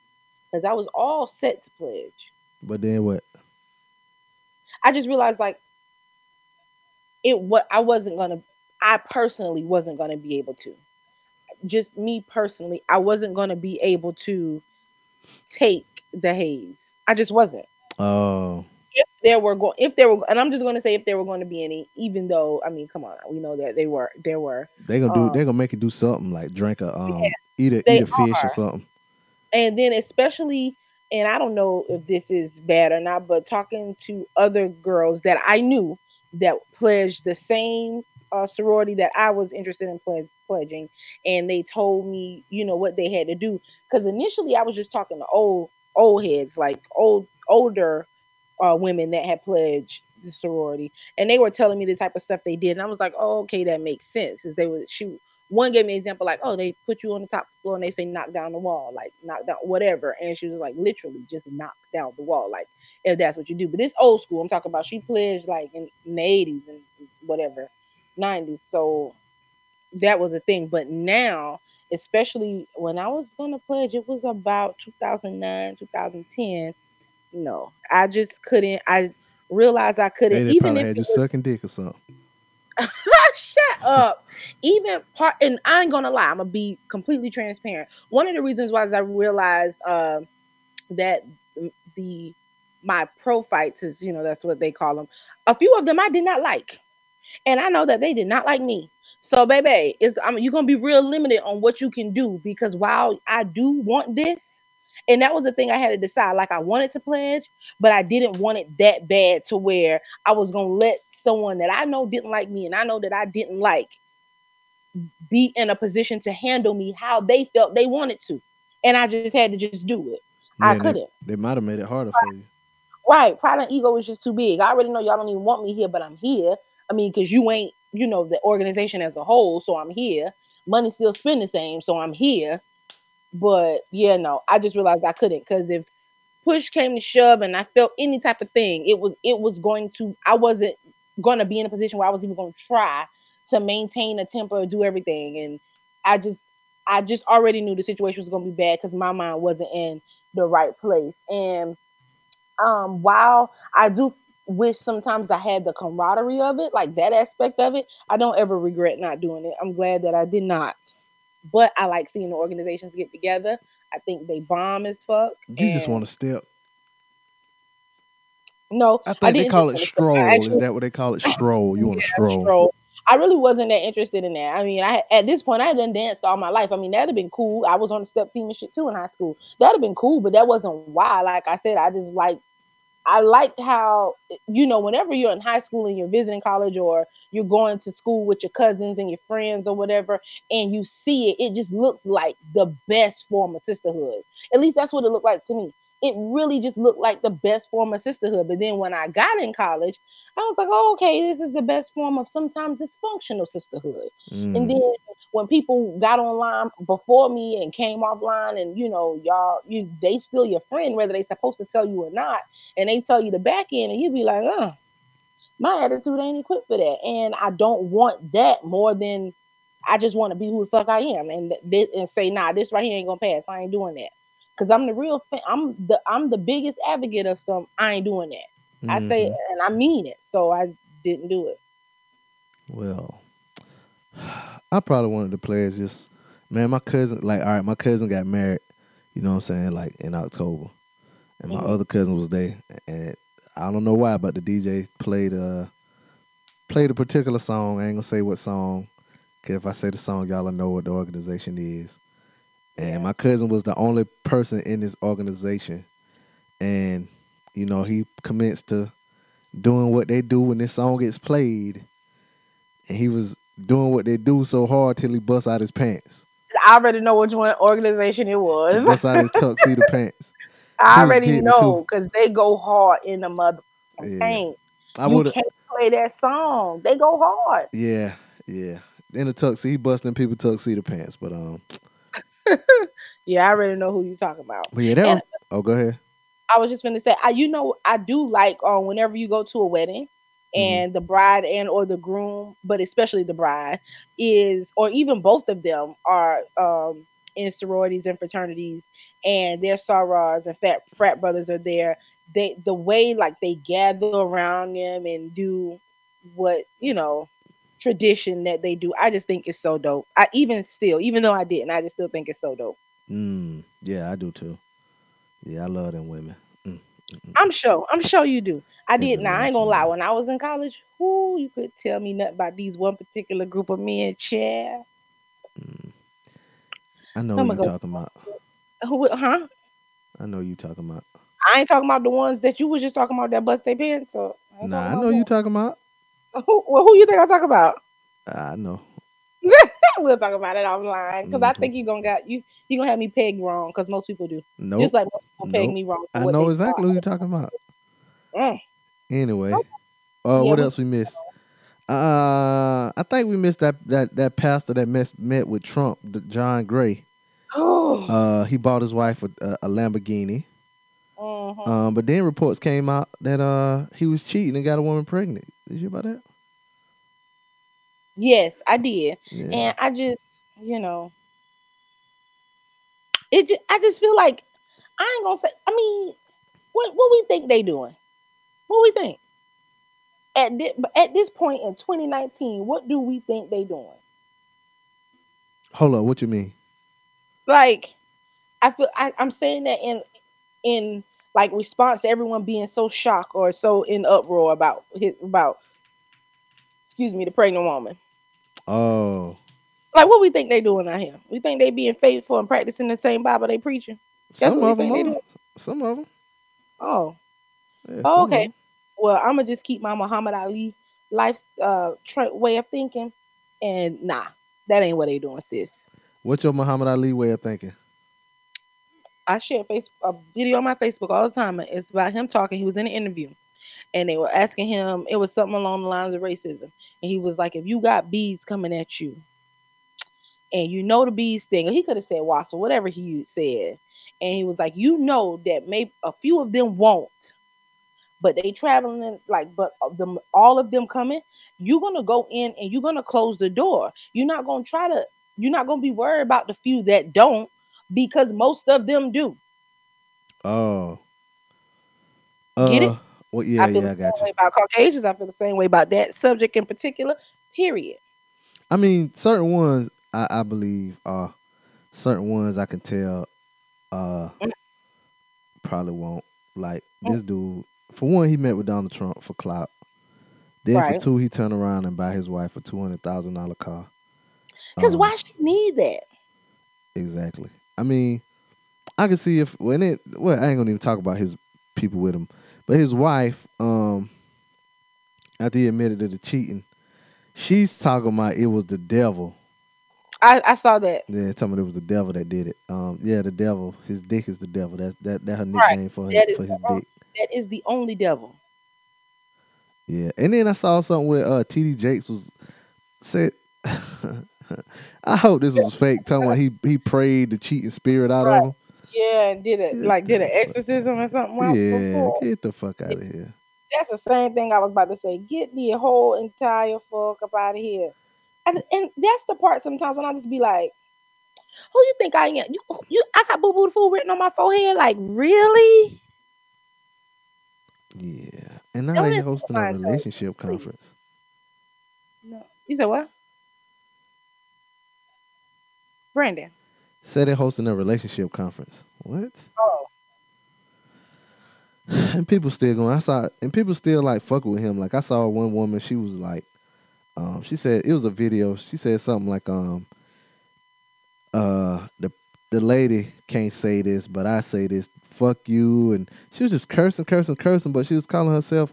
because I was all set to pledge. But then what? I just realized like it what I wasn't gonna I personally wasn't gonna be able to. Just me personally, I wasn't gonna be able to take the haze. I just wasn't. Oh, if there were going if there were and I'm just going to say if there were going to be any even though I mean come on we know that they were there were they gonna do. Um, they gonna make it do something like drink a um, Yeah, eat a eat a fish are. or something. And then especially and I don't know if this is bad or not but talking to other girls that I knew that pledged the same uh, sorority that I was interested in pledge, pledging and they told me you know what they had to do because initially I was just talking to old old heads like old older uh, women that had pledged the sorority, and they were telling me the type of stuff they did, and I was like, "Oh, okay, that makes sense." Because they would shoot. One gave me an example like, "Oh, they put you on the top floor and they say knock down the wall, like knock down whatever," and she was like, literally just knock down the wall, like if that's what you do. But it's old school. I'm talking about. She pledged like in, in the 80s and whatever, 90s. So that was a thing. But now, especially when I was gonna pledge, it was about 2009, 2010 no i just couldn't i realized i couldn't they even probably if had you was, sucking dick or something. (laughs) shut up. Even part and i ain't gonna lie i'm gonna be completely transparent. One of the reasons why is i realized uh, that the my prophytes is you know that's what they call them a few of them i did not like and i know that they did not like me. So baby it's i mean you're gonna be real limited on what you can do because while i do want this and that was the thing I had to decide. Like I wanted to pledge, but I didn't want it that bad to where I was gonna let someone that I know didn't like me and I know that I didn't like be in a position to handle me how they felt they wanted to. And I just had to just do it. I Man, they- couldn't. They, might have made it harder for you. Right. Pride and ego is just too big. I already know y'all don't even want me here, but I'm here. I mean, because you ain't, you know, the organization as a whole, so I'm here. Money still spend the same, so I'm here. But yeah, no, I just realized I couldn't because if push came to shove and I felt any type of thing, it was it was going to I wasn't gonna be in a position where I was even gonna try to maintain a temper do everything. And I just I just already knew the situation was gonna be bad because my mind wasn't in the right place. And um while I do wish sometimes I had the camaraderie of it, like that aspect of it, I don't ever regret not doing it. I'm glad that I did not. But I like seeing the organizations get together. I think they bomb as fuck. You just want to step. no. I think they didn't call it stroll. I Is that what they call it? Stroll. You want to Yeah, stroll? stroll. I really wasn't that interested in that. I mean, I at this point I had done danced all my life. I mean, that'd have been cool. I was on the step team and shit too in high school. That'd have been cool, but that wasn't why. Like I said, I just like I liked how you know, whenever you're in high school and you're visiting college or you're going to school with your cousins and your friends or whatever, and you see it, it just looks like the best form of sisterhood. At least that's what it looked like to me. It really just looked like the best form of sisterhood. But then when I got in college, I was like, oh, okay, this is the best form of sometimes dysfunctional sisterhood. Mm. And then when people got online before me and came offline, and you know, y'all, you they still your friend, whether they supposed to tell you or not, and they tell you the back end, and you be like, uh, my attitude ain't equipped for that, and I don't want that more than I just want to be who the fuck I am, and and say, nah, this right here ain't gonna pass. I ain't doing that, cause I'm the real, fa- I'm the I'm the biggest advocate of some. I ain't doing that. I say, Mhm. and I mean it, so I didn't do it. Well, (sighs) I probably wanted to play as just man. My cousin, like, all right, my cousin got married. You know what I'm saying? Like in October, and my Mhm. other cousin was there, and I don't know why, but the DJ played uh played a particular song. I ain't gonna say what song, cause if I say the song, y'all will know what the organization is. And my cousin was the only person in this organization, and you know he commenced to doing what they do when this song gets played and he was doing what they do so hard till he bust out his pants. I already know which one organization it He was. bust out his tuxedo (laughs) pants. I already know because they go hard in the mother Yeah. paint. I you would can't play that song. They go hard. yeah, yeah. In the tuxedo, he busting people tuxedo pants. But um, (laughs) Yeah, I already know who you talking about. but yeah, that. And- oh, go ahead. I was just gonna say, I you know, I do like um whenever you go to a wedding. And the bride and or the groom, but especially the bride is or even both of them are um in sororities and fraternities and their sorors and frat, frat brothers are there. They the way like they gather around them and do what you know tradition that they do. I just think it's so dope. I even still, even though I didn't, I just still think it's so dope. Mm, yeah, I do too. Yeah, I love them women. Mm, mm, mm. I'm sure. I'm sure you do. I did. Now I ain't gonna lie. When I was in college, whoo, you could tell me nothing about these one particular group of men. Chair, I know what you go- talking about. who? Huh? I know you talking about. I ain't talking about the ones that you was just talking about that bust their pants. Or I Nah, I know you talking about. (laughs) Who, well, who you think I talk about? I know. (laughs) we'll talk about it offline because I Mhm. think you gonna got you. You gonna have me pegged wrong because most people do. Nope. Just like most people peg me wrong. I know exactly who you talking about. Mm. Anyway, uh, Yeah, what else we missed? Uh, I think we missed that that that pastor that met met with Trump, John Gray. Oh. Uh, he bought his wife a, a, Lamborghini. Mhm. Um, but then reports came out that uh he was cheating and got a woman pregnant. Did you hear about that? Yes, I did. Yeah. and I just, you know, it. I just feel like I ain't gonna say. I mean, what what we think they doing? What we think at this, at this point in 2019? What do we think they doing? Hold on, what you mean? Like, I feel I, I'm saying that in in like response to everyone being so shocked or so in uproar about his about excuse me the pregnant woman. Oh, Like, what we think they doing out here? We think they being faithful and practicing the same Bible they preaching? That's some what of them think they are. Some of them. Oh, Yeah, Oh, okay. 'em. Well, I'm gonna just keep my Muhammad Ali life uh tra- way of thinking, and nah, that ain't what they doing, sis. What's your Muhammad Ali way of thinking? I share face a video on my Facebook all the time. It's about him talking. He was in an interview, and they were asking him. It was something along the lines of racism, and he was like, "If you got bees coming at you, and you know the bees sting," or he could have said wasp or whatever he said, and he was like, "You know that maybe a few of them won't, but they traveling in, like, but them all of them coming. You're gonna go in and you're gonna close the door. You're not gonna try to. You're not gonna be worried about the few that don't." Because most of them do. Oh. Get it? Uh, Well, yeah, I feel yeah, I got same way you. about Caucasians. I feel the same way about that subject in particular. Period. I mean, certain ones I, I believe are certain ones I can tell uh Mm. probably won't. Like Mm. this dude, for one, he met with Donald Trump for clout. Then Right. for two, he turned around and buy his wife a two hundred thousand dollar car. Because Um, why she need that? Exactly. I mean, I can see if when it well, I ain't gonna even talk about his people with him, but his wife, um, after he admitted to the cheating, she's talking about it was the devil. I, I saw that. Yeah, talking about it was the devil that did it. Um, yeah, the devil. His dick is the devil. That's that that her Right. nickname for That his, for his dick. That is the only devil. Yeah, and then I saw something where uh TD Jakes was said. (laughs) I hope this was fake. Talking about he he prayed the cheating spirit out Right. of him. Yeah, and did it like did an exorcism or something. Yeah, before. get the fuck out of here. That's the same thing I was about to say. Get the whole entire fuck up out of here. And, and that's the part sometimes when I just be like, who you think I am? You, you I got boo boo the fool written on my forehead. Like, really? Yeah, and now they're hosting a relationship please. conference. No. You said what? Brandon. Said they're hosting a relationship conference. What? Oh. (sighs) and people still going. I saw, and people still like fucking with him. Like I saw one woman. She was like, um, she said it was a video. She said something like, um, uh, the the lady can't say this, but I say this. Fuck you, and she was just cursing, cursing, cursing. But she was calling herself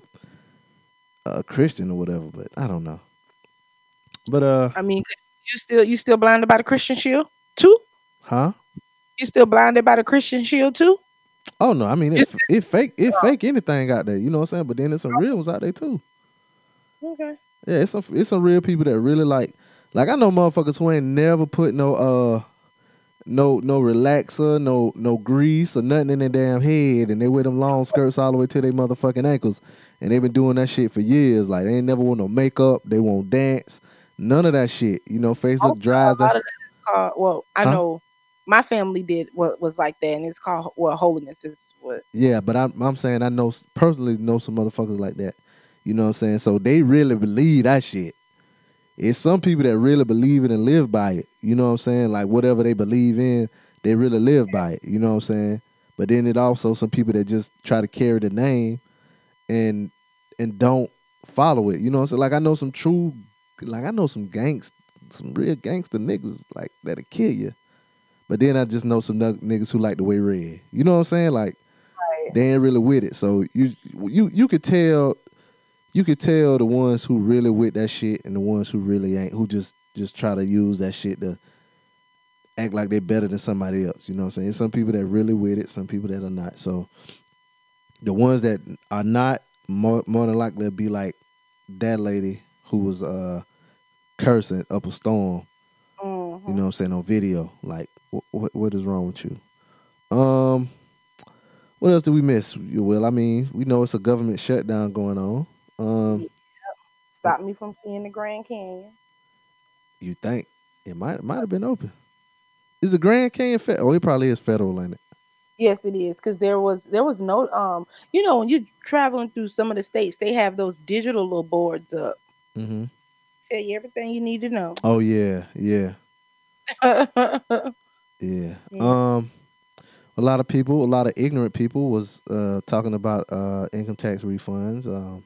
a Christian or whatever. But I don't know. But uh, I mean, you still you still blinded by the Christian shield too? huh? You still blinded by the Christian shield too? Oh no, I mean it, it fake it fake anything out there, you know what I'm saying? But then there's some real ones out there too. Okay. Yeah, it's some it's some real people that really like like I know motherfuckers who ain't never put no uh no no relaxer, no no grease or nothing in their damn head and they wear them long skirts all the way to their motherfucking ankles and they've been doing that shit for years. Like they ain't never want no makeup, they won't dance, none of that shit. You know, face look Also, dry as that of that is called. Well, I Huh? know my family did what was like that, and it's called well, holiness is what. Yeah, but I'm I'm saying I know personally know some motherfuckers like that. You know what I'm saying? So they really believe that shit. It's some people that really believe it and live by it. You know what I'm saying? Like whatever they believe in, they really live by it. You know what I'm saying? But then it also some people that just try to carry the name and and don't follow it. You know what I'm saying? Like I know some true like I know some gangs some real gangster niggas like that'll kill you. But then I just know some niggas who like to wear red. You know what I'm saying? Like they ain't really with it. So you you you could tell you could tell the ones who really with that shit and the ones who really ain't, who just just try to use that shit to act like they're better than somebody else. You know what I'm saying? Some people that really with it, some people that are not. So the ones that are not more, more than likely to be like that lady who was uh cursing up a storm Mhm. you know what I'm saying, on video. Like, what what is wrong with you? Um, what else did we miss? You Well, I mean, we know it's a government shutdown going on. Um, Stop me from seeing the Grand Canyon. you think it might might have been open? Is the Grand Canyon federal? Oh, it probably is federal, ain't it? Yes, it is because there was there was no um you know when you're traveling through some of the states they have those digital little boards up Mm-hmm. tell you everything you need to know. Oh yeah, yeah, (laughs) yeah. Yeah. Um, a lot of people, a lot of ignorant people, was uh talking about uh income tax refunds. Um,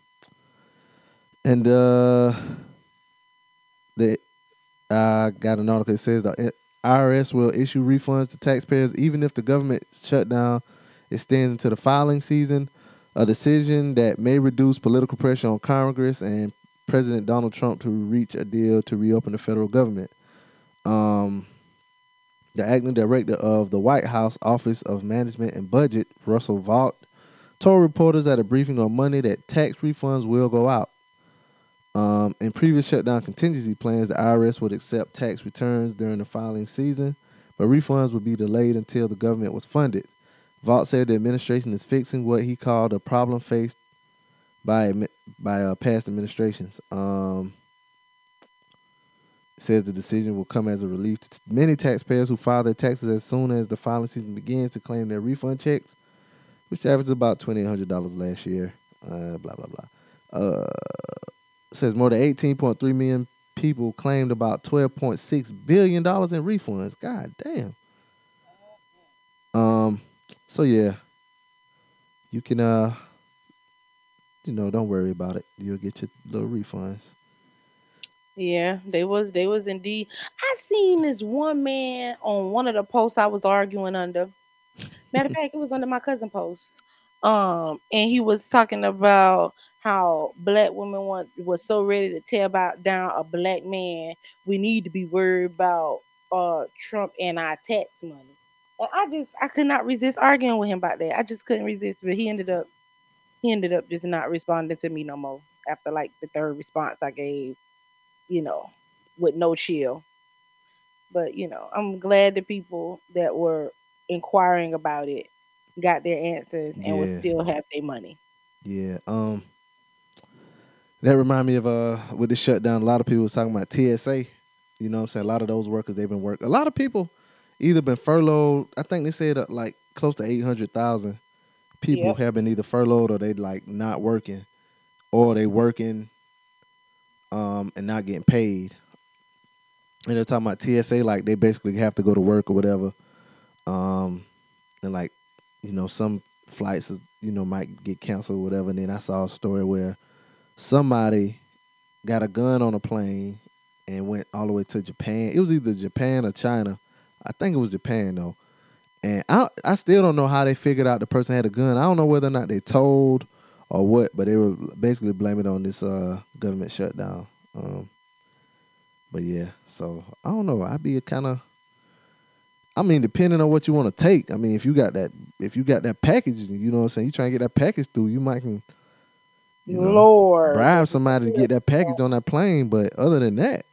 and uh, the I got an article that says the IRS will issue refunds to taxpayers even if the government shutdown extends into the filing season. A decision that may reduce political pressure on Congress and President Donald Trump to reach a deal to reopen the federal government. Um, the acting director of the White House Office of Management and Budget, Russell Vought, told reporters at a briefing on Monday that tax refunds will go out. Um, in previous shutdown contingency plans, the IRS would accept tax returns during the filing season, but refunds would be delayed until the government was funded. Vought said the administration is fixing what he called a problem faced by by uh, past administrations. Um, says the decision will come as a relief to many taxpayers who file their taxes as soon as the filing season begins to claim their refund checks, which averaged about twenty eight hundred dollars last year. Uh, blah blah blah. Uh, says more than eighteen point three million people claimed about twelve point six billion dollars in refunds. God damn. Um. So yeah, you can uh, you know, don't worry about it. You'll get your little refunds. Yeah, they was they was indeed. I seen this one man on one of the posts I was arguing under. Matter of (laughs) fact, it was under my cousin post. Um, and he was talking about how black women want was so ready to tear about down a black man. We need to be worried about uh Trump and our tax money. And I just I could not resist arguing with him about that. I just couldn't resist, but he ended up he ended up just not responding to me no more after like the third response I gave you know, with no chill. But you know, I'm glad the people that were inquiring about it got their answers and will Yeah. still have their money. Yeah. Um. That remind me of uh with the shutdown. A lot of people was talking about TSA. You know, what I'm saying a lot of those workers they've been working. A lot of people either been furloughed. I think they said uh, like close to eight hundred thousand people Yep. have been either furloughed or they like not working, or they working, um, and not getting paid. And they're talking about TSA like they basically have to go to work or whatever, um, and like you know some flights you know might get canceled or whatever. And then I saw a story where somebody got a gun on a plane and went all the way to Japan. It was either Japan or China. I think it was Japan though. And I I still don't know how they figured out the person had a gun. I don't know whether or not they told or what, but they were basically blaming it on this uh, government shutdown. Um, but yeah, so I don't know. I'd be kind of. I mean, depending on what you want to take. I mean, if you got that, if you got that package, you know what I'm saying. You trying to get that package through, you might can, you know, Lord. bribe somebody to get that package on that plane. But other than that,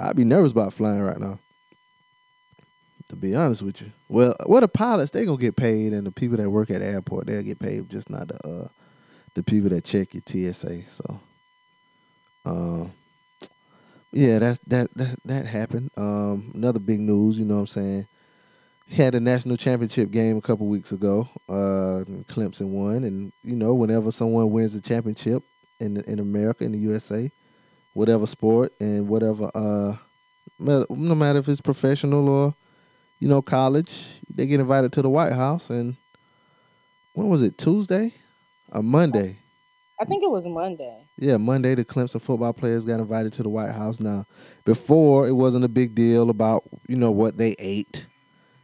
I'd be nervous about flying right now. To be honest with you, well, what the pilots they gonna get paid, and the people that work at the airport they'll get paid, just not the uh, the people that check your TSA. So, um, yeah, that's that that that happened. Um, another big news, you know what I'm saying. He had a national championship game a couple weeks ago. Uh, Clemson won, and you know, whenever someone wins a championship in in America, in the USA, whatever sport and whatever, uh, no matter if it's professional or you know college, they get invited to the White House. And when was it? Tuesday, or Monday? I think it was Monday. Yeah, Monday the Clemson football players got invited to the White House. Now, before it wasn't a big deal about you know what they ate.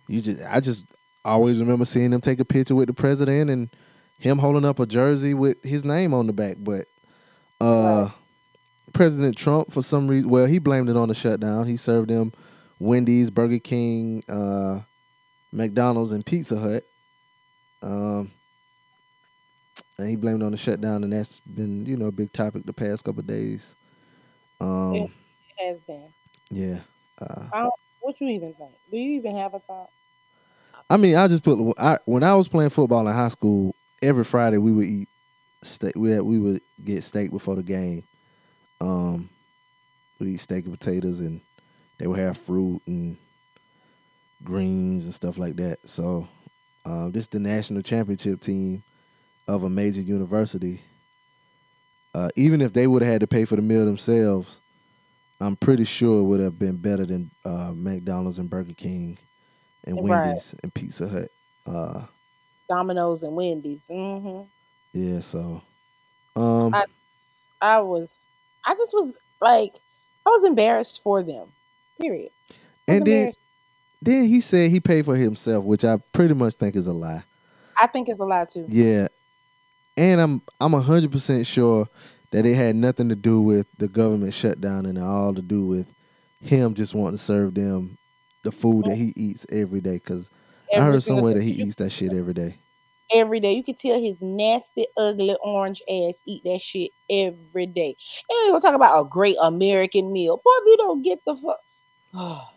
You just, I just always remember seeing them take a picture with the president and him holding up a jersey with his name on the back. But uh, Right. President Trump, for some reason, well, he blamed it on the shutdown. He served them Wendy's, Burger King, uh, McDonald's, and Pizza Hut. Um, and he blamed on the shutdown, and that's been you know a big topic the past couple of days. Um, Yeah. It has been. yeah. Uh, what you even think? Do you even have a thought? I mean, I just put I, when I was playing football in high school. Every Friday we would eat steak. We had, we would get steak before the game. Um, we eat steak and potatoes, and they would have fruit and greens and stuff like that. So, um, this is the national championship team of a major university. Uh, even if they would have had to pay for the meal themselves, I'm pretty sure it would have been better than uh, McDonald's and Burger King and Right. Wendy's and Pizza Hut. Uh, Domino's and Wendy's. hmm yeah, so um, I- I was, I just was like, I was embarrassed for them. Period. And then then he said he paid for himself, which I pretty much think is a lie. I think it's a lie too. Yeah, and I'm I'm hundred percent sure that it had nothing to do with the government shutdown and all to do with him just wanting to serve them the food that he eats every day. Because I heard somewhere that he eats that shit every day. every day. You can tell his nasty, ugly orange ass eat that shit every day. And we gonna talk about a great American meal. Boy, if you don't get the fuck. (sighs)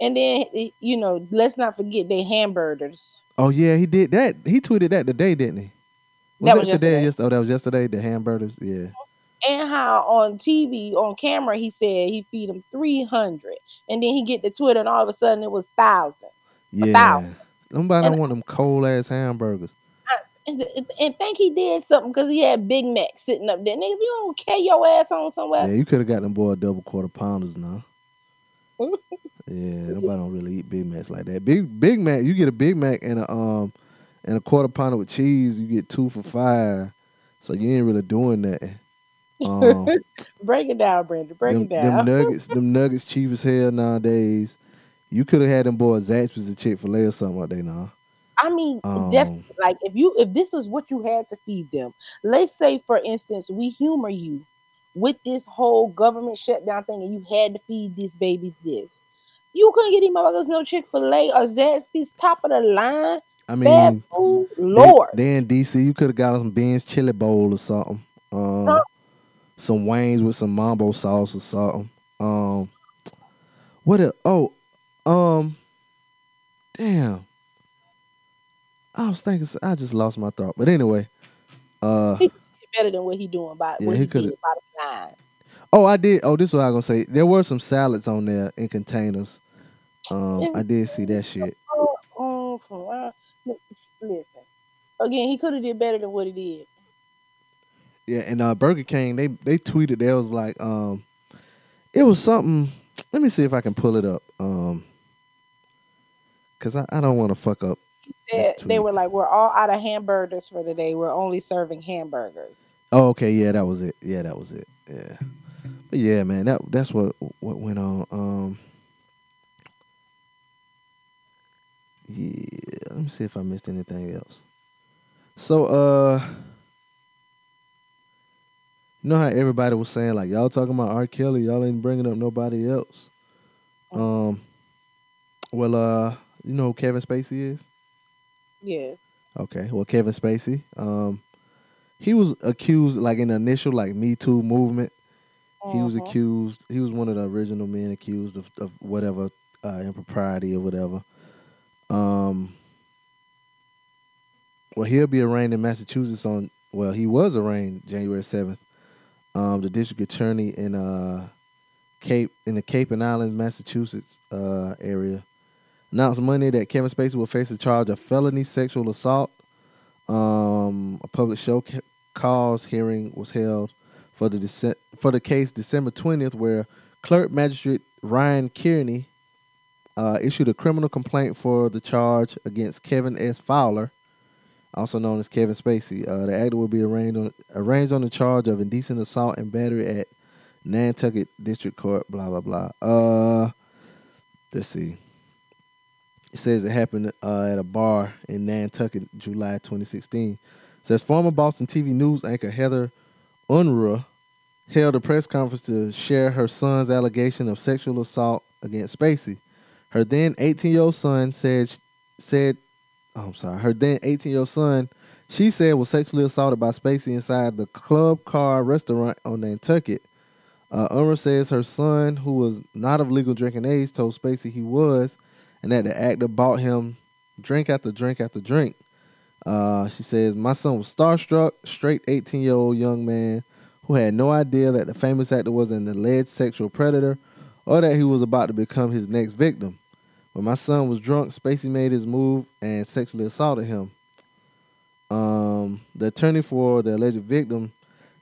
and then you know, let's not forget they hamburgers. Oh yeah, he did that. He tweeted that today, didn't he? Was That that, was today? or yesterday. Oh, that was yesterday. The hamburgers. Yeah. And how on TV, on camera, he said he feed them 300. And then he get to Twitter and all of a sudden it was thousand. Yeah. thousand. Nobody And- don't want them cold ass hamburgers. And, and think he did something because he had Big Mac sitting up there. Nigga, if you don't carry your ass on somewhere. Yeah, you could have got them boy double quarter pounders now. (laughs) Yeah, nobody don't really eat Big Macs like that. Big Big Mac, you get a Big Mac and a um and a quarter pounder with cheese, you get two for five. So you ain't really doing that. (laughs) Um, break it down, Brenda. Break them, it down. them (laughs) nuggets, them nuggets cheap as hell nowadays. You could have had them boys Zaxby's and Chick Fil A or something like that now. I mean, Um, definitely. Like if you if this was what you had to feed them, let's say for instance we humor you with this whole government shutdown thing, and you had to feed these babies this. You couldn't get these motherfuckers no Chick Fil A or Zaxby's top of the line I mean, they- Lord, they, in DC, you could have got them Ben's chili bowl or something. Um, Some- some wings with some mambo sauce or something. Um, what? A, oh, um, damn. I was thinking. I just lost my thought. But anyway, uh, He- better than what he doing by Yeah, what he he, coulda- did by the line. oh, I did. Oh, this is what I was gonna say. There were some salads on there in containers. Um, I did see that shit. Oh, oh, listen. Again, he could have did better than what he did. Yeah, and uh, Burger King they they tweeted there was like um, it was something. Let me see if I can pull it up. Um, cause I, I don't want to fuck up. They, they were like, "We're all out of hamburgers for today. We're only serving hamburgers." Oh, okay, yeah, that was it. Yeah, that was it. Yeah, but yeah, man, that that's what what went on. Um, yeah, let me see if I missed anything else. So, uh, you know how everybody was saying like y'all talking about R. Kelly, y'all ain't bringing up nobody else. Um, well, uh, you know who Kevin Spacey is? Yeah. Okay. Well, Kevin Spacey, um, he was accused like in the initial like Me Too movement. He was Mhm. accused. He was one of the original men accused of, of whatever uh, impropriety or whatever. Um. Well, he'll be arraigned in Massachusetts on. Well, he was arraigned January seventh. Um, the district attorney in uh, Cape in the Cape and Islands, Massachusetts uh, area announced Monday that Kevin Spacey will face a charge of felony sexual assault. Um, a public show ca- cause hearing was held for the Dece- for the case December twentieth, where clerk magistrate Ryan Kearney uh, issued a criminal complaint for the charge against Kevin S. Fowler, also known as Kevin Spacey. Uh, the actor will be arraigned on arraigned on the charge of indecent assault and battery at Nantucket District Court. Blah blah blah. Uh, let's see. It says it happened uh, at a bar in Nantucket, July 2016. It says former Boston TV News anchor Heather Unruh held a press conference to share her son's allegation of sexual assault against Spacey. Her then 18-year-old son said said, oh, I'm sorry, her then 18-year-old son, she said was sexually assaulted by Spacey inside the Club Car restaurant on Nantucket. Uh, says her son, who was not of legal drinking age, told Spacey he was, and that the actor bought him drink after drink after drink. Uh, she says, My son was starstruck, straight 18 year old young man who had no idea that the famous actor was an alleged sexual predator or that he was about to become his next victim. When my son was drunk, Spacey made his move and sexually assaulted him. Um, the attorney for the alleged victim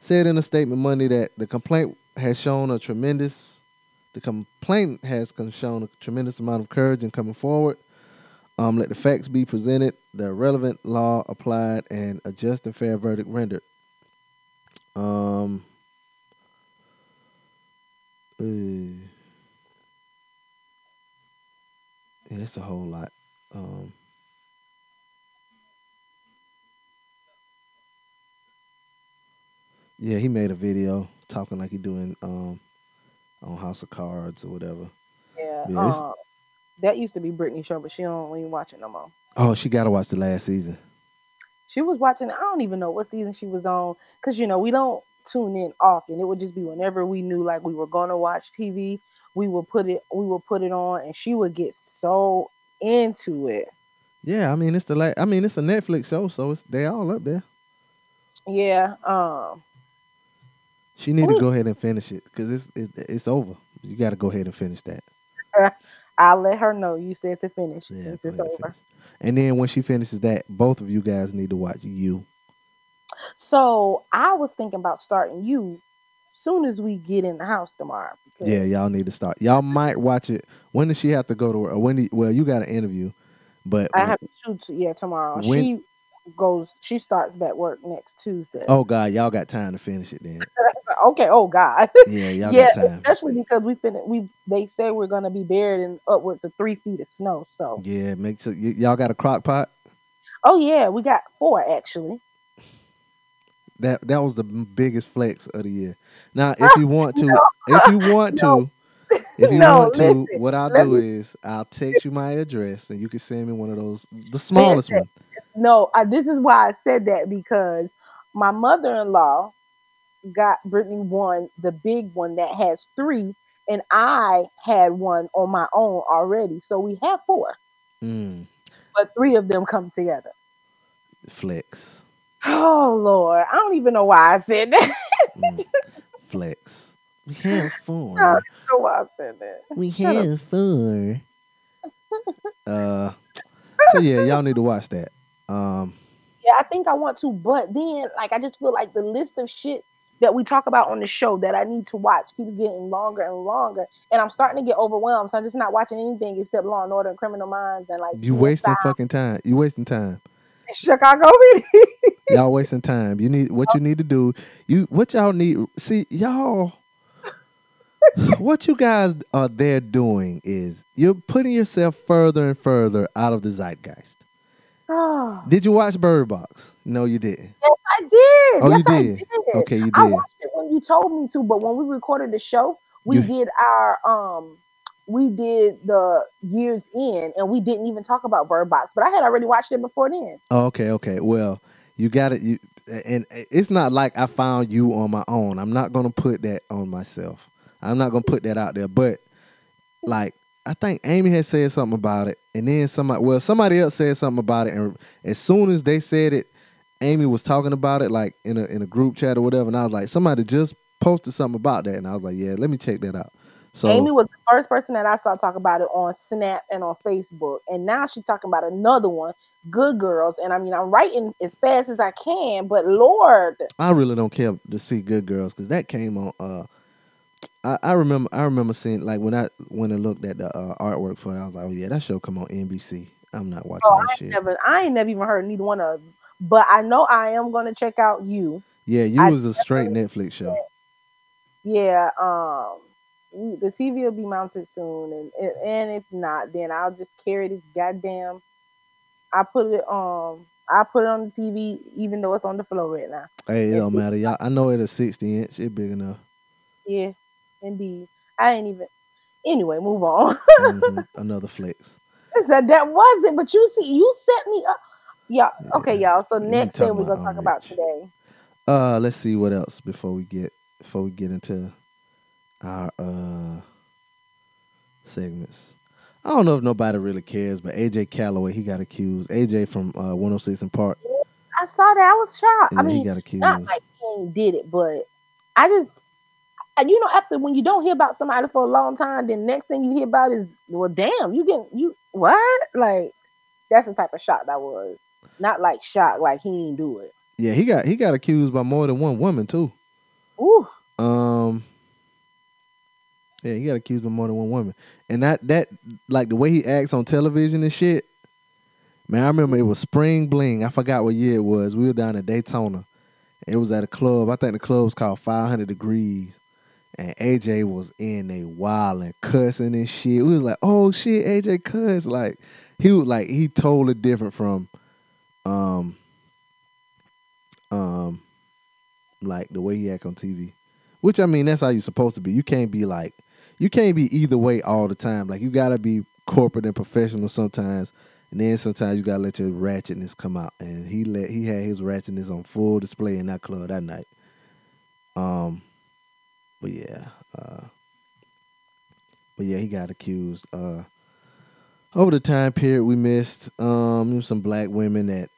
said in a statement Monday that the complaint has shown a tremendous the complaint has shown a tremendous amount of courage in coming forward. Um, let the facts be presented, the relevant law applied, and a just and fair verdict rendered. Um, uh, it's a whole lot. Um, yeah, he made a video talking like he doing um, on House of Cards or whatever. Yeah. Yeah, um, that used to be Britney's show, but she don't even watch it no more. Oh, she got to watch the last season. She was watching. I don't even know what season she was on, because you know we don't tune in often. It would just be whenever we knew like we were gonna watch TV, we would put it. We would put it on, and she would get so into it. Yeah, I mean it's the la- I mean it's a Netflix show, so it's they all up there. Yeah. Um. She need to go ahead and finish it because it's it's it's over. You got to go ahead and finish that. (laughs) I'll let her know you said to finish. Yeah, it's over. finish. And then when she finishes that, both of you guys need to watch you. So I was thinking about starting you soon as we get in the house tomorrow. because- Yeah, y'all need to start. Y'all might watch it. When does she have to go to work? When? do- well, you got an interview, but I have to shoot. To, yeah, tomorrow. When- she goes. She starts back work next Tuesday. oh god, y'all got time to finish it then. (laughs) okay. Oh God. Yeah, y'all (laughs) yeah, got time. especially because we fin- we they say we're gonna be buried in upwards of three feet of snow. So Yeah, make sure y- y'all got a crock pot. oh yeah, we got four actually. That that was the biggest flex of the year. Now, (laughs) if you want to, if you want No. to, if you (laughs) No, want to, listen, what I'll do me- is I'll text you my address and you can send me one of those, the smallest one. No, I, this is why I said that because my mother-in-law got Brittany one, the big one that has three, and I had one on my own already. So we have four, Mm, but three of them come together. flex, Oh Lord, I don't even know why I said that. mm, flex. We have (laughs) I four. don't know why I said that. We have four. (laughs) Uh, so yeah, y'all need to watch that. Um, Yeah, I think I want to, but then like I just feel like the list of shit that we talk about on the show that I need to watch keeps getting longer and longer, and I'm starting to get overwhelmed. So I'm just not watching anything except Law and Order and Criminal Minds and like you CSI, wasting fucking time. You wasting time. (laughs) Chicago. (laughs) Y'all wasting time. You need what you need to do. You what y'all need. See y'all. (sighs) What you guys are there doing is you're putting yourself further and further out of the zeitgeist. Oh, Did you watch Bird Box? No, you didn't. yes, I did. Oh, yes, you I did. Okay, you did. I did. watched it when you told me to, but when we recorded the show, we You- did our um we did the years in and we didn't even talk about Bird Box, but I had already watched it before then. Oh, okay, okay. Well, you got it. You and it's not like I found you on my own. I'm not gonna put that on myself. I'm not gonna put that out there. But like I think Amy had said something about it, and then somebody well somebody else said something about it, and as soon as they said it, Amy was talking about it like in a in a group chat or whatever, and I was like, somebody just posted something about that, and I was like, yeah, let me check that out. So Amy was the first person that I saw talk about it on Snap and on Facebook, and now she's talking about another one, Good Girls. And I mean, I'm writing as fast as I can, but Lord, I really don't care to see Good Girls because that came on. Uh, I, I remember I remember seeing like when I when I looked at the uh, artwork for it, I was like, oh yeah, that show come on NBC. I'm not watching oh, that I shit. never, I ain't never even heard neither one of them. But I know I am gonna check out you. yeah, you I was a straight Netflix show. Yeah, um, the TV will be mounted soon, and and- and if not, then I'll just carry this goddamn. I put it um, I put it on the TV, even though it's on the floor right now. Hey, it don't matter. Y'all, I know it's a 60 inch. It big enough. Yeah, indeed. I ain't even. Anyway, move on. (laughs) Mhm, Another flex. that that was it. But you see, you set me up. Yeah. Okay, y'all. So next thing we're gonna talk about today. Uh, let's see what else before we get before we get into our uh segments. I don't know if nobody really cares, but AJ Calloway he got accused. AJ from uh 106 & Park. I saw that. I was shocked. Yeah, I mean, he got accused. not like King did it, but I just, and you know, after when you don't hear about somebody for a long time, then next thing you hear about is, well, damn, you get you what? Like that's the type of shock that was. Not like shock, like he didn't do it. yeah, he got he got accused by more than one woman too. Ooh, Um, yeah, he got accused by more than one woman, and that that like the way he acts on television and shit. Man, I remember it was Spring Bling. I forgot what year it was. We were down in Daytona. It was at a club. I think the club was called 500 Degrees, and AJ was in a wild and cussing and shit. We was like, oh shit, AJ cuss. Like he was like he totally different from um um like the way he act on TV. Which I mean that's how you're supposed to be. You can't be like you can't be either way all the time. Like you gotta be corporate and professional sometimes. And then sometimes you gotta let your ratchetness come out. And he let he had his ratchetness on full display in that club that night. Um but yeah, uh, but yeah, he got accused. Uh, over the time period we missed, um, some black women that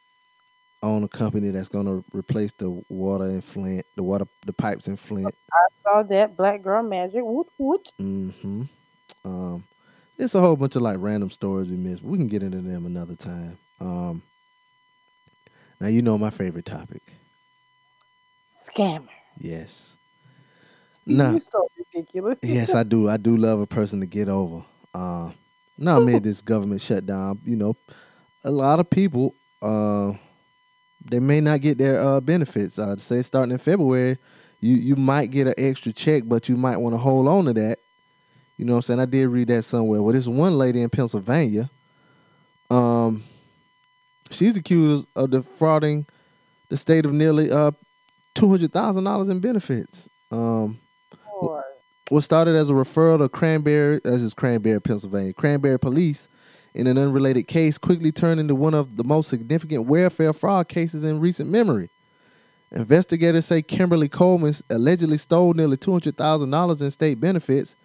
own a company that's gonna replace the water in Flint, the water, the pipes in Flint. I saw that Black Girl Magic. Woot woot. Mm-hmm. Um, there's a whole bunch of like random stories we missed, but we can get into them another time. Um, now you know my favorite topic. Scammer. Yes. Nah. You're so ridiculous. yes, I do. I do love a person to get over. Uh, now amid this government shutdown, you know, a lot of people uh, they may not get their uh, benefits. Uh, say starting in February, you you might get an extra check, but you might want to hold on to that. You know what I'm saying? I did read that somewhere. Well, this one lady in Pennsylvania, um, she's accused of defrauding the state of nearly uh two hundred thousand dollars in benefits. Um, what started as a referral to Cranberry, as is Cranberry, Pennsylvania, Cranberry Police, in an unrelated case, quickly turned into one of the most significant welfare fraud cases in recent memory. Investigators say Kimberly Coleman allegedly stole nearly two hundred thousand dollars in state benefits,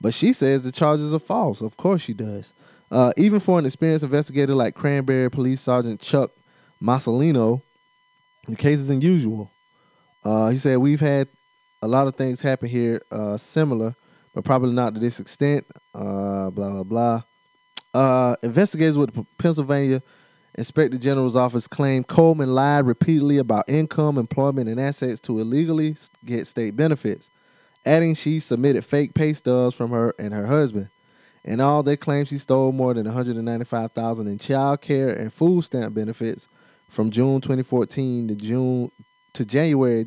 but she says the charges are false. Of course, she does. Uh, even for an experienced investigator like Cranberry Police Sergeant Chuck Massolino, the case is unusual. Uh, he said we've had a lot of things happen here uh, similar, but probably not to this extent. Uh, blah blah blah. Uh, investigators with the Pennsylvania Inspector General's office claim Coleman lied repeatedly about income, employment, and assets to illegally get state benefits, adding she submitted fake pay stubs from her and her husband. In all, they claim she stole more than 195,000 in child care and food stamp benefits from June 2014 to June to January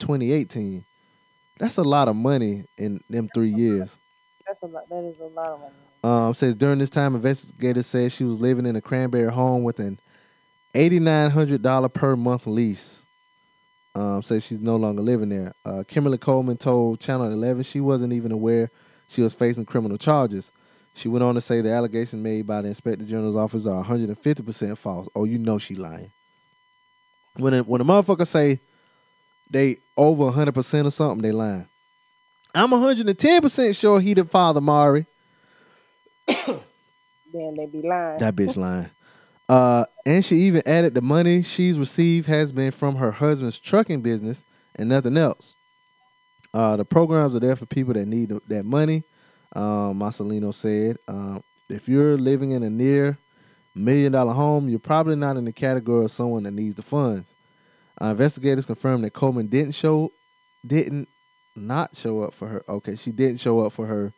2018. That's a lot of money in them three years. That's a lot. That is a lot of money. Um, says during this time, investigators said she was living in a Cranberry home with an eighty-nine hundred dollar per month lease. Um, says she's no longer living there. Uh, Kimberly Coleman told Channel Eleven she wasn't even aware she was facing criminal charges. She went on to say the allegations made by the Inspector General's office are one hundred and fifty percent false. Oh, you know she lying. When a, when a motherfucker say they over hundred percent or something, they lying. I'm hundred and ten percent sure he the father, Mari. (coughs) Then they be lying. That bitch lying. Uh, and she even added the money she's received has been from her husband's trucking business and nothing else. Uh, the programs are there for people that need that money. Um, Marcelino said, um, if you're living in a near million dollar home, you're probably not in the category of someone that needs the funds. Uh, investigators confirmed that Coleman didn't show, didn't not show up for her. Okay, she didn't show up for her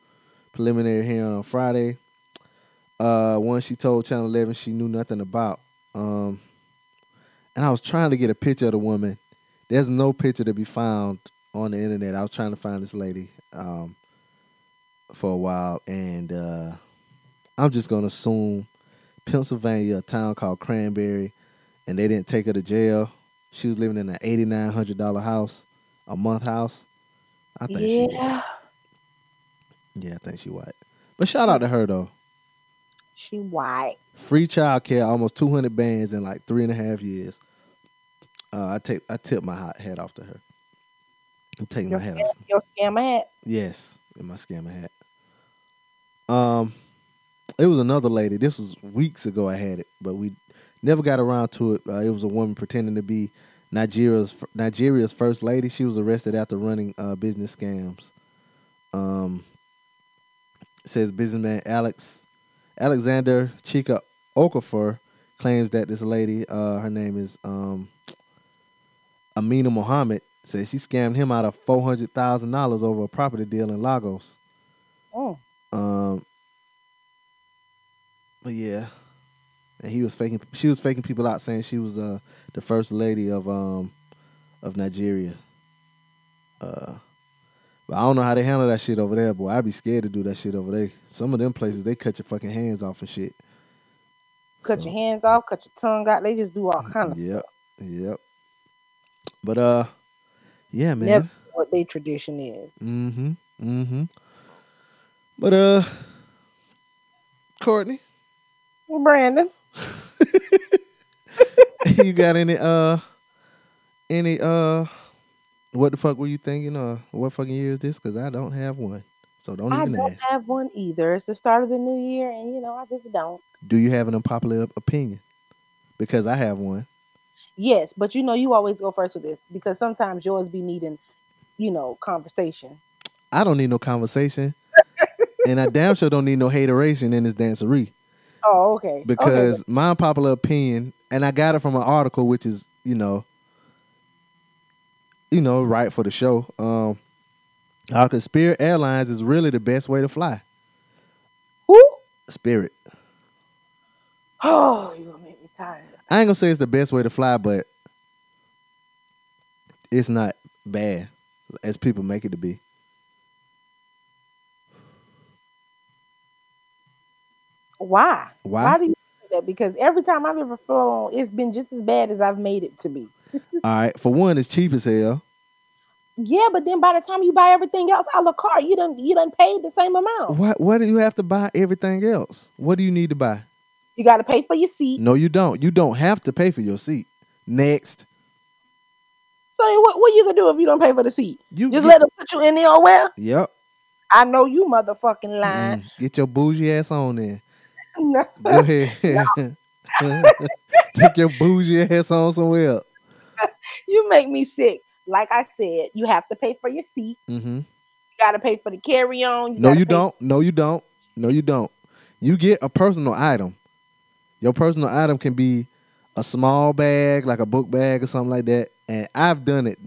preliminary hearing on Friday. Uh one she told channel 11 she knew nothing about um and i was trying to get a picture of the woman. There's no picture to be found on the internet. I was trying to find this lady um for a while and uh i'm just gonna assume pennsylvania a town called cranberry and they didn't take her to jail. She was living in an $8900 house a month house. I think she yeah. Yeah i think she white but shout out to her though She white. free child care, almost 200 bands in like three and a half years. Uh, I take I tip my hat hat off to her. I take my Your, hat scam, off. your scammer hat. Yes, in my scammer hat. Um, it was another lady. This was weeks ago. I had it, but we never got around to it. Uh, it was a woman pretending to be Nigeria's Nigeria's first lady. She was arrested after running uh, business scams. Um, says businessman Alex Alexander Chika Okafor claims that this lady, uh, her name is um, Amina Mohammed, says she scammed him out of four hundred thousand dollars over a property deal in Lagos. Oh, Um, but yeah, and he was faking. She was faking people out, saying she was uh, the first lady of um of Nigeria. Uh, But I don't know how they handle that shit over there, boy. I'd be scared to do that shit over there. Some of them places they cut your fucking hands off and shit. Cut So- your hands off, cut your tongue out. They just do all kinds of Yep. stuff. Yep. But uh yeah, man. Never what their tradition is. Mm-hmm. Mm-hmm. But uh Courtney, Well, Brandon, (laughs) you got any uh any uh what the fuck were you thinking uh what fucking year is this? Cause I don't have one. So don't even ask. I even don't ask. have one either. It's the start of the new year, and you know I just don't. Do you have an unpopular opinion? Because I have one. Yes, but you know you always go first with this because sometimes yours be needing, you know, conversation. I don't need no conversation. (laughs) and I damn sure don't need no hateration in this dancery. Oh, okay. Okay, because my unpopular opinion, and I got it from an article, which is you know, you know, right for the show. Um, how could Spirit Airlines is really the best way to fly? Who? Spirit. Oh, you gonna make me tired. I ain't gonna say it's the best way to fly, but it's not bad as people make it to be. Why? Why? Why do you say that? Because every time I've ever flown, it's been just as bad as I've made it to be. All right, for one, it's cheap as hell. Yeah, but then by the time you buy everything else a la carte, you done you done paid the same amount. What? What do you have to buy everything else? What do you need to buy? You got to pay for your seat. No, you don't. You don't have to pay for your seat. Next, So what what you gonna do if you don't pay for the seat? you Just let them put you in there. or Well, Yep. I know you motherfucking lying. Mm, get your bougie ass on there. (laughs) No. Go ahead. (laughs) (laughs) Take your bougie ass on somewhere else. (laughs) you make me sick. Like I said, you have to pay for your seat. Mm-hmm. You got to pay for the carry on. No, you don't. No, you don't. No, you don't. You get a personal item. Your personal item can be a small bag, like a book bag or something like that. And I've done it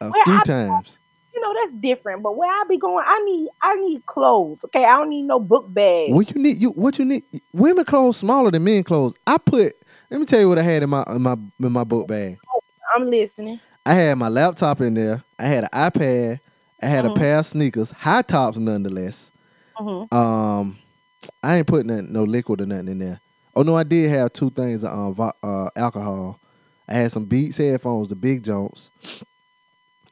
a Well, few I- times. You know that's different. But where I be going, I need I need clothes. Okay, I don't need no book bag. What you need? You what you need? Women clothes smaller than men clothes. I put. Let me tell you what I had in my in my in my book bag. I'm listening. I had my laptop in there. I had an iPad. I had Mhm. a pair of sneakers, high tops nonetheless. Mhm. Um, I ain't putting nothing, no liquid or nothing in there. Oh no, I did have two things of um, vo- uh, alcohol. I had some Beats headphones, the big Jones.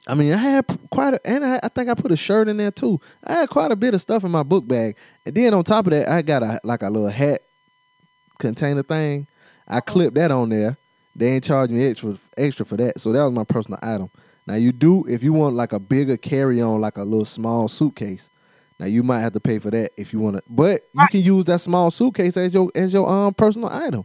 I mean, I had quite a, and I, I think I put a shirt in there too. I had quite a bit of stuff in my book bag, and then on top of that, I got a like a little hat container thing. I clipped that on there. They ain't charged me extra extra for that, so that was my personal item. Now you do if you want like a bigger carry on, like a little small suitcase. Now you might have to pay for that if you want to, but you can use that small suitcase as your as your um personal item.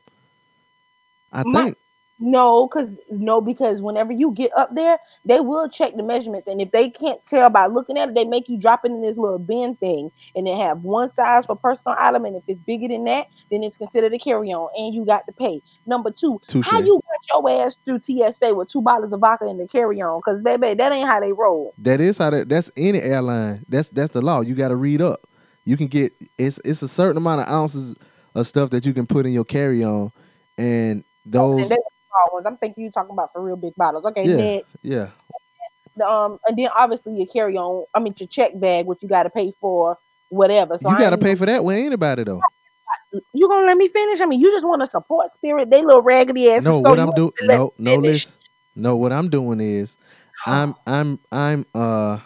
I think. No, because no, because whenever you get up there, they will check the measurements, and if they can't tell by looking at it, they make you drop it in this little bin thing, and they have one size for personal item, and if it's bigger than that, then it's considered a carry on, and you got to pay. Number two, Touche. how you got your ass through TSA with two bottles of vodka in the carry on? Because baby, that ain't how they roll. That is how that. That's any airline. That's that's the law. You got to read up. You can get it's it's a certain amount of ounces of stuff that you can put in your carry on, oh, and those And were small ones. I'm thinking you talking about for real big bottles. Okay, Yeah. yeah The, um, and then obviously your carry on. I mean your check bag, which you got to pay for, whatever. So you got to pay for that with anybody though. you gonna let me finish? I mean, you just want to support Spirit. They little raggedy ass. No, what I'm doing. want to let No, no, listen. No, what I'm doing is, I'm I'm I'm uh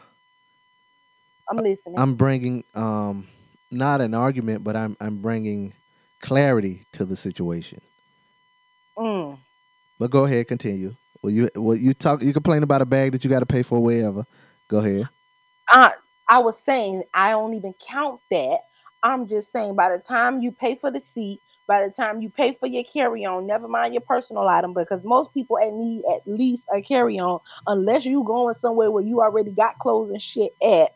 I'm listening. I'm bringing um not an argument, but I'm I'm bringing clarity to the situation. Mm. But go ahead, continue. Well, you well you talk you complain about a bag that you got to pay for wherever. Go ahead. I I was saying I don't even count that. I'm just saying by the time you pay for the seat, by the time you pay for your carry on, never mind your personal item, because most people need at least a carry on, unless you going somewhere where you already got clothes and shit at.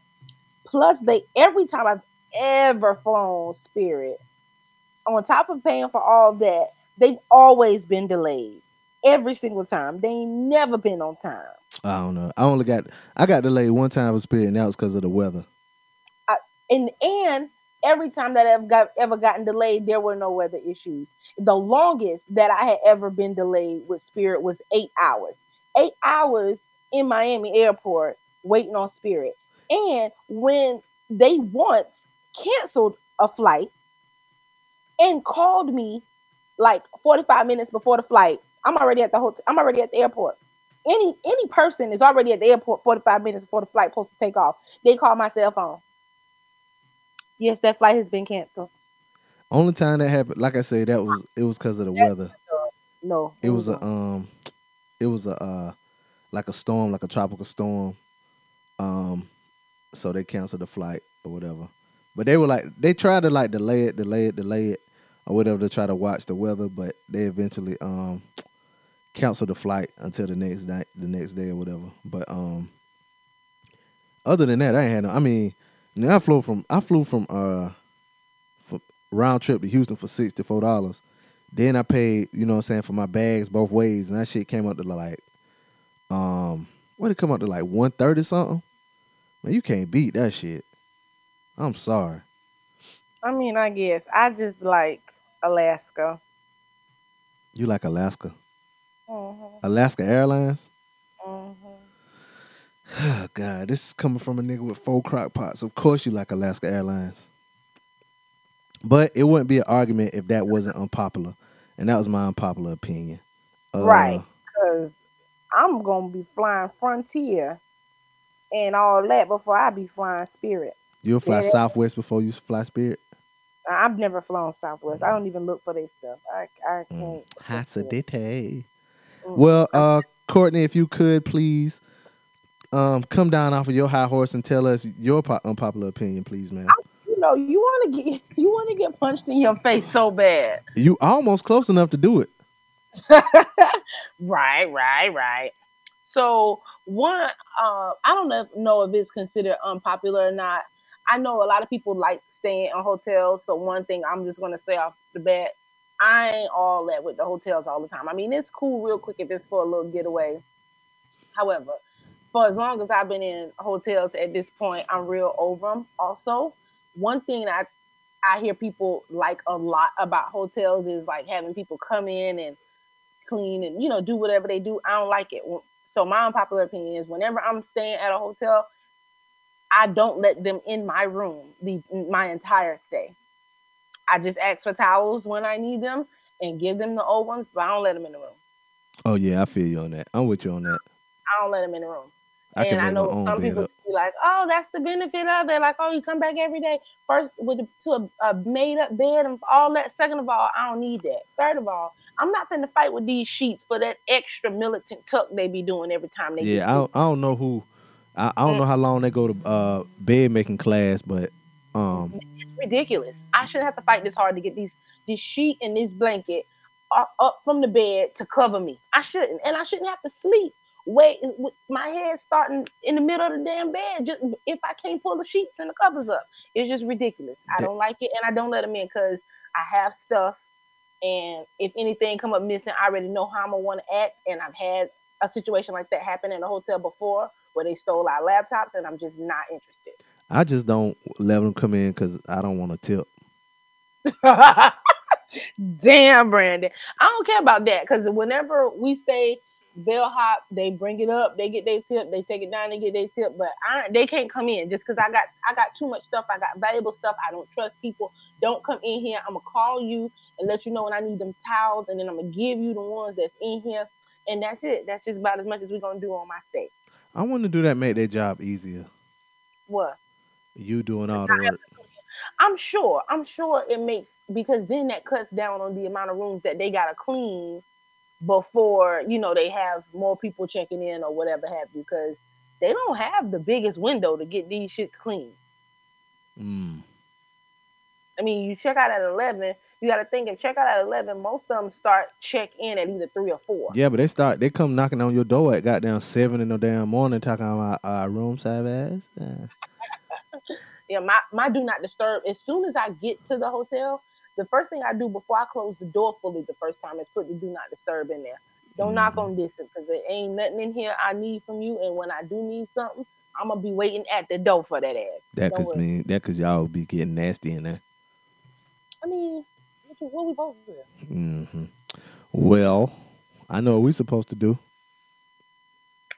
Plus, they every time I've ever flown Spirit, on top of paying for all that, they've always been delayed. Every single time. They ain't never been on time. I don't know. I only got I got delayed one time with Spirit, and that was because of the weather. and and every time that I've got ever gotten delayed, there were no weather issues. The longest that I had ever been delayed with Spirit was eight hours. Eight hours in Miami airport waiting on Spirit. And when they once canceled a flight and called me like 45 minutes before the flight, I'm already at the hotel. I'm already at the airport. Any any person is already at the airport 45 minutes before the flight supposed to take off. They call my cell phone. Yes, that flight has been canceled. Only time that happened, like I said, that was it was because of the weather. No, It was a um, it was a uh, like a storm, like a tropical storm. Um, so they canceled the flight or whatever. But they were like, they tried to like delay it, delay it, delay it, or whatever to try to watch the weather. But they eventually um canceled the flight until the next night, the next day or whatever. But um, other than that, I ain't had no. I mean, I flew from I flew from uh, from round trip to Houston for sixty four dollars. Then I paid, you know what I'm saying, for my bags both ways, and that shit came up to like, um, what it come up to like one thirty something? Man, you can't beat that shit. I'm sorry. I mean, I guess I just like Alaska. You like Alaska, Mhm, Alaska Airlines? mhm. Oh (sighs) God, this is coming from a nigga with four crock pots. Of course you like Alaska Airlines. But it wouldn't be an argument if that wasn't unpopular. And that was my unpopular opinion. Uh, Right. Because I'm gonna be flying Frontier and all that before I be flying Spirit. You'll fly Yeah. Southwest before you fly Spirit? I've never flown Southwest. I don't even look for their stuff. I I Mm. can't. Mm. Well, uh, Courtney, if you could please um come down off of your high horse and tell us your po- unpopular opinion, please, man. You know, you want to get (laughs) you want to get punched in your face so bad. You almost close enough to do it. (laughs) right, right, right. So one, uh, I don't know if, it's considered unpopular or not. I know a lot of people like staying in hotels. So one thing I'm just gonna say off the bat, I ain't all that with the hotels all the time. I mean, it's cool real quick if it's for a little getaway. However, for as long as I've been in hotels at this point, I'm real over them. Also, one thing that I, I hear people like a lot about hotels is like having people come in and clean and you know do whatever they do. I don't like it. So my unpopular opinion is whenever I'm staying at a hotel, I don't let them in my room the my entire stay. I just ask for towels when I need them and give them the old ones, but I don't let them in the room. Oh yeah, I feel you on that. I'm with you on that. I don't let them in the room. I and I know some people up. be like, "Oh, that's the benefit of it." Like, "Oh, you come back every day first with a, to a, a made up bed and all that." Second of all, I don't need that. Third of all, I'm not finna fight with these sheets for that extra militant tuck they be doing every time they. Yeah, get I don't, I don't know who. I, I don't know how long they go to uh, bed making class, but um, ridiculous. I shouldn't have to fight this hard to get these this sheet and this blanket up, up from the bed to cover me. I shouldn't, and I shouldn't have to sleep. Wait, with my head starting in the middle of the damn bed. Just if I can't pull the sheets and the covers up, it's just ridiculous. I don't like it, and I don't let them in because I have stuff, and if anything come up missing, I already know how I'm gonna want to act. And I've had a situation like that happen in a hotel before where they stole our laptops, and I'm just not interested. I just don't let them come in because I don't want to tip. (laughs) Damn, Brandon. I don't care about that because whenever we stay bellhop, they bring it up, they get their tip, they take it down, they get their tip, but I they can't come in just because I got I got too much stuff, I got valuable stuff. I don't trust people. Don't come in here. I'm gonna call you and let you know when I need them towels, and then I'm gonna give you the ones that's in here, and that's it. That's just about as much as we're gonna do on my stay. I want to do that, make their job easier. What? You doing all the work. I'm sure. I'm sure it makes because then that cuts down on the amount of rooms that they gotta clean before you know they have more people checking in or whatever have you. Because they don't have the biggest window to get these shits clean. Mm. I mean, you check out at eleven. You got to think if check out at eleven, most of them start check in at either three or four. Yeah, but they start. They come knocking on your door at goddamn seven in the damn morning, talking about uh, room service. Yeah. Yeah, my my do not disturb. As soon as I get to the hotel, the first thing I do before I close the door fully the first time is put the do not disturb in there. Don't knock Mhm. on this because there ain't nothing in here I need from you. And when I do need something, I'm gonna be waiting at the door for that ass. That cause mean that cause y'all be getting nasty in there. I mean, what, what we to do? hmm Well, I know what we supposed to do.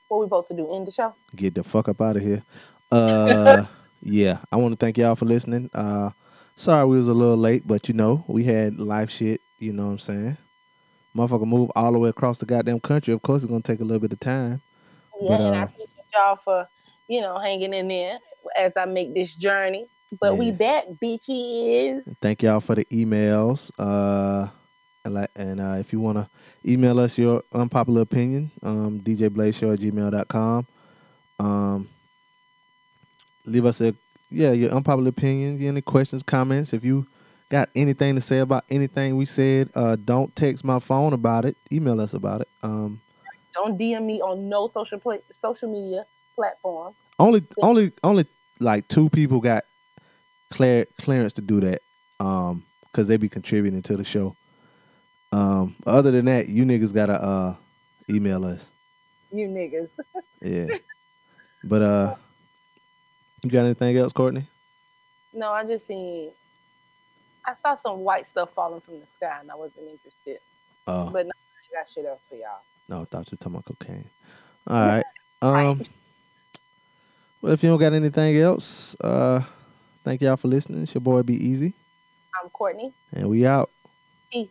What we supposed to do? End the show? Get the fuck up out of here. Uh, (laughs) yeah, I want to thank y'all for listening. Uh, sorry we was a little late, but you know we had life shit. You know what I'm saying? Motherfucker move all the way across the goddamn country. Of course, it's gonna take a little bit of time. Yeah, But, and I uh, appreciate y'all for, you know, hanging in there as I make this journey. But we Yeah. back, bitches. Thank y'all for the emails. Uh, and like, and uh, if you want to email us your unpopular opinion, um, djblazeshow at gmail.com. Um, leave us a yeah your unpopular opinions, Any questions, comments? If you got anything to say about anything we said, uh, don't text my phone about it. Email us about it. Um, Don't DM me on no social pla- social media platform. only only only like two people got clear clearance to do that um because they be contributing to the show um other than that you niggas gotta uh email us You niggas. (laughs) yeah but uh you got anything else courtney No, I just seen. I saw some white stuff falling from the sky, and I wasn't interested. oh But no, I got shit else for y'all. no i thought you were talking about cocaine all (laughs) right um well if you don't got anything else uh thank y'all for listening it's your boy be easy I'm Courtney. and we out Peace.